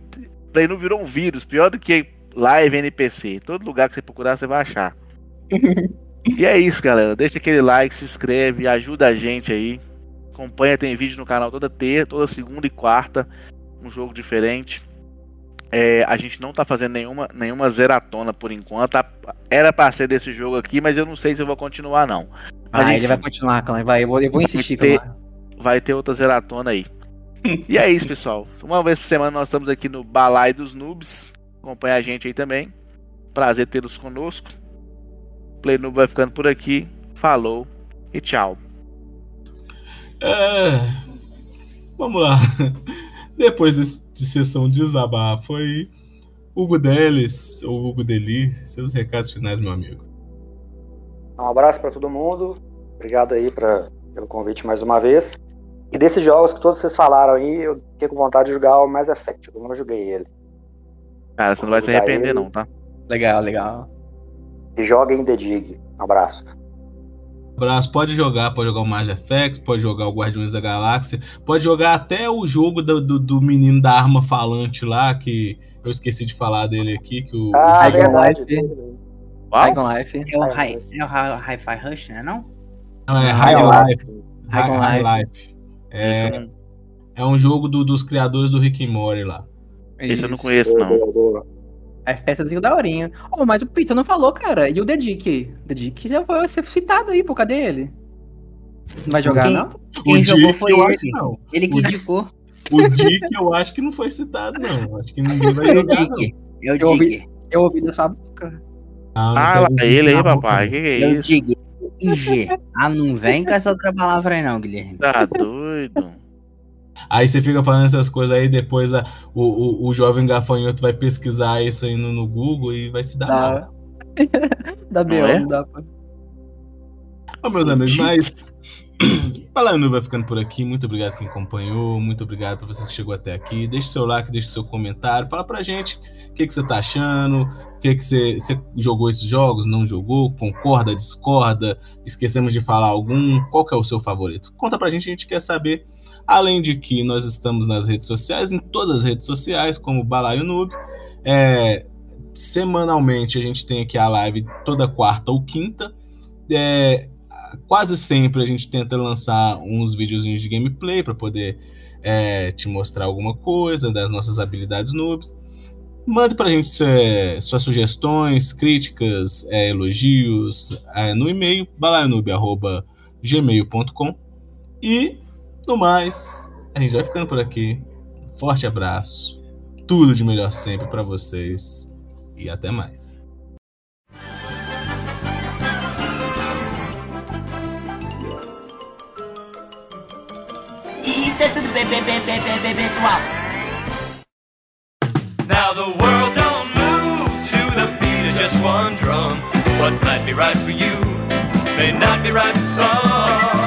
Playnoob virou um vírus, pior do que live NPC. Todo lugar que você procurar, você vai achar. e é isso, galera. Deixa aquele like, se inscreve, ajuda a gente aí. Acompanha, tem vídeo no canal toda terça, toda segunda e quarta. Um jogo diferente. É, a gente não tá fazendo nenhuma, nenhuma zeratona por enquanto. Era pra ser desse jogo aqui, mas eu não sei se eu vou continuar, não. Mas Ah, enfim, ele vai continuar. Vai, eu vou, eu vou insistir, ter- Clan. vai ter outra zeratona aí. e é isso, pessoal. Uma vez por semana nós estamos aqui no Balai dos Noobs. Acompanha a gente aí também. Prazer tê-los conosco. Play Noob vai ficando por aqui. Falou e tchau. É, vamos lá. Depois de, de sessão de desabafo aí, Hugo Delis, ou Hugo Deli, seus recados finais, meu amigo. Um abraço para todo mundo. Obrigado aí pra, pelo convite mais uma vez. E desses jogos que todos vocês falaram aí, eu fiquei com vontade de jogar o Mass Effect. Eu não joguei ele. Cara, você não vai se arrepender, ele. não, tá? Legal, legal. E joguem The Dig. Um abraço. Abraço, pode jogar, pode jogar o Mass Effect, pode jogar o Guardiões da Galáxia, pode jogar até o jogo do, do, do menino da arma falante lá, que eu esqueci de falar dele aqui, que o. Ah, o Dragon verdade. Life. Dragon Life. É o Hi- é o Hi- Hi-Fi Rush, né? Não? Não, é High High Life. Life. High High, High Life. Life. Esse, eu É, é um jogo do- dos criadores do Rick and Morty lá. esse eu não Isso. conheço, não. Boa, boa. FPSzinho da horinha. Oh, mas o Peter não falou, cara. E o The Dick? The Dick já foi ser citado aí, pô. Cadê ele? Não vai jogar, Quem- não? Quem O jogou Dick, foi eu acho ele. que não. Ele que O indicou. O Dick eu acho que não foi citado, não. Acho que ninguém vai É o jogar, não. Dick. É o Eu ouvi- Dick. Eu ouvi da sua boca. não Ah, tá lá, ele aí, papai. Que que é É o isso? Dig. IG. Ah, não vem com essa outra palavra aí não, Guilherme. Tá doido. Aí você fica falando essas coisas aí, depois a- o, o, o jovem gafanhoto vai pesquisar isso aí no, no Google e vai se dar mal. Dá. Dá B.O., é? não dá pra... Ô, meus amigos, mas. Falando vai ficando por aqui. Muito obrigado quem acompanhou. Muito obrigado por você que chegou até aqui. Deixe seu like, deixe seu comentário. Fala pra gente o que, que você tá achando. O que, que você, você jogou esses jogos? Não jogou? Concorda, discorda? Esquecemos de falar algum? Qual que é o seu favorito? Conta pra gente, a gente quer saber. Além de que nós estamos nas redes sociais, em todas as redes sociais, como Balaio Noob. É, semanalmente a gente tem aqui a live toda quarta ou quinta. É, quase sempre a gente tenta lançar uns videozinhos de gameplay para poder é, te mostrar alguma coisa das nossas habilidades noobs. Mande pra gente é, suas sugestões, críticas, é, elogios é, no e-mail balaionoob.gmail.com e no mais, a gente vai ficando por aqui. Forte abraço, tudo de melhor sempre para vocês e até mais. Tudo bem, bem, bem, bem, bem, bem, pessoal. Now the world don't move to the beat of just one drum. What might be right for you may not be right for some.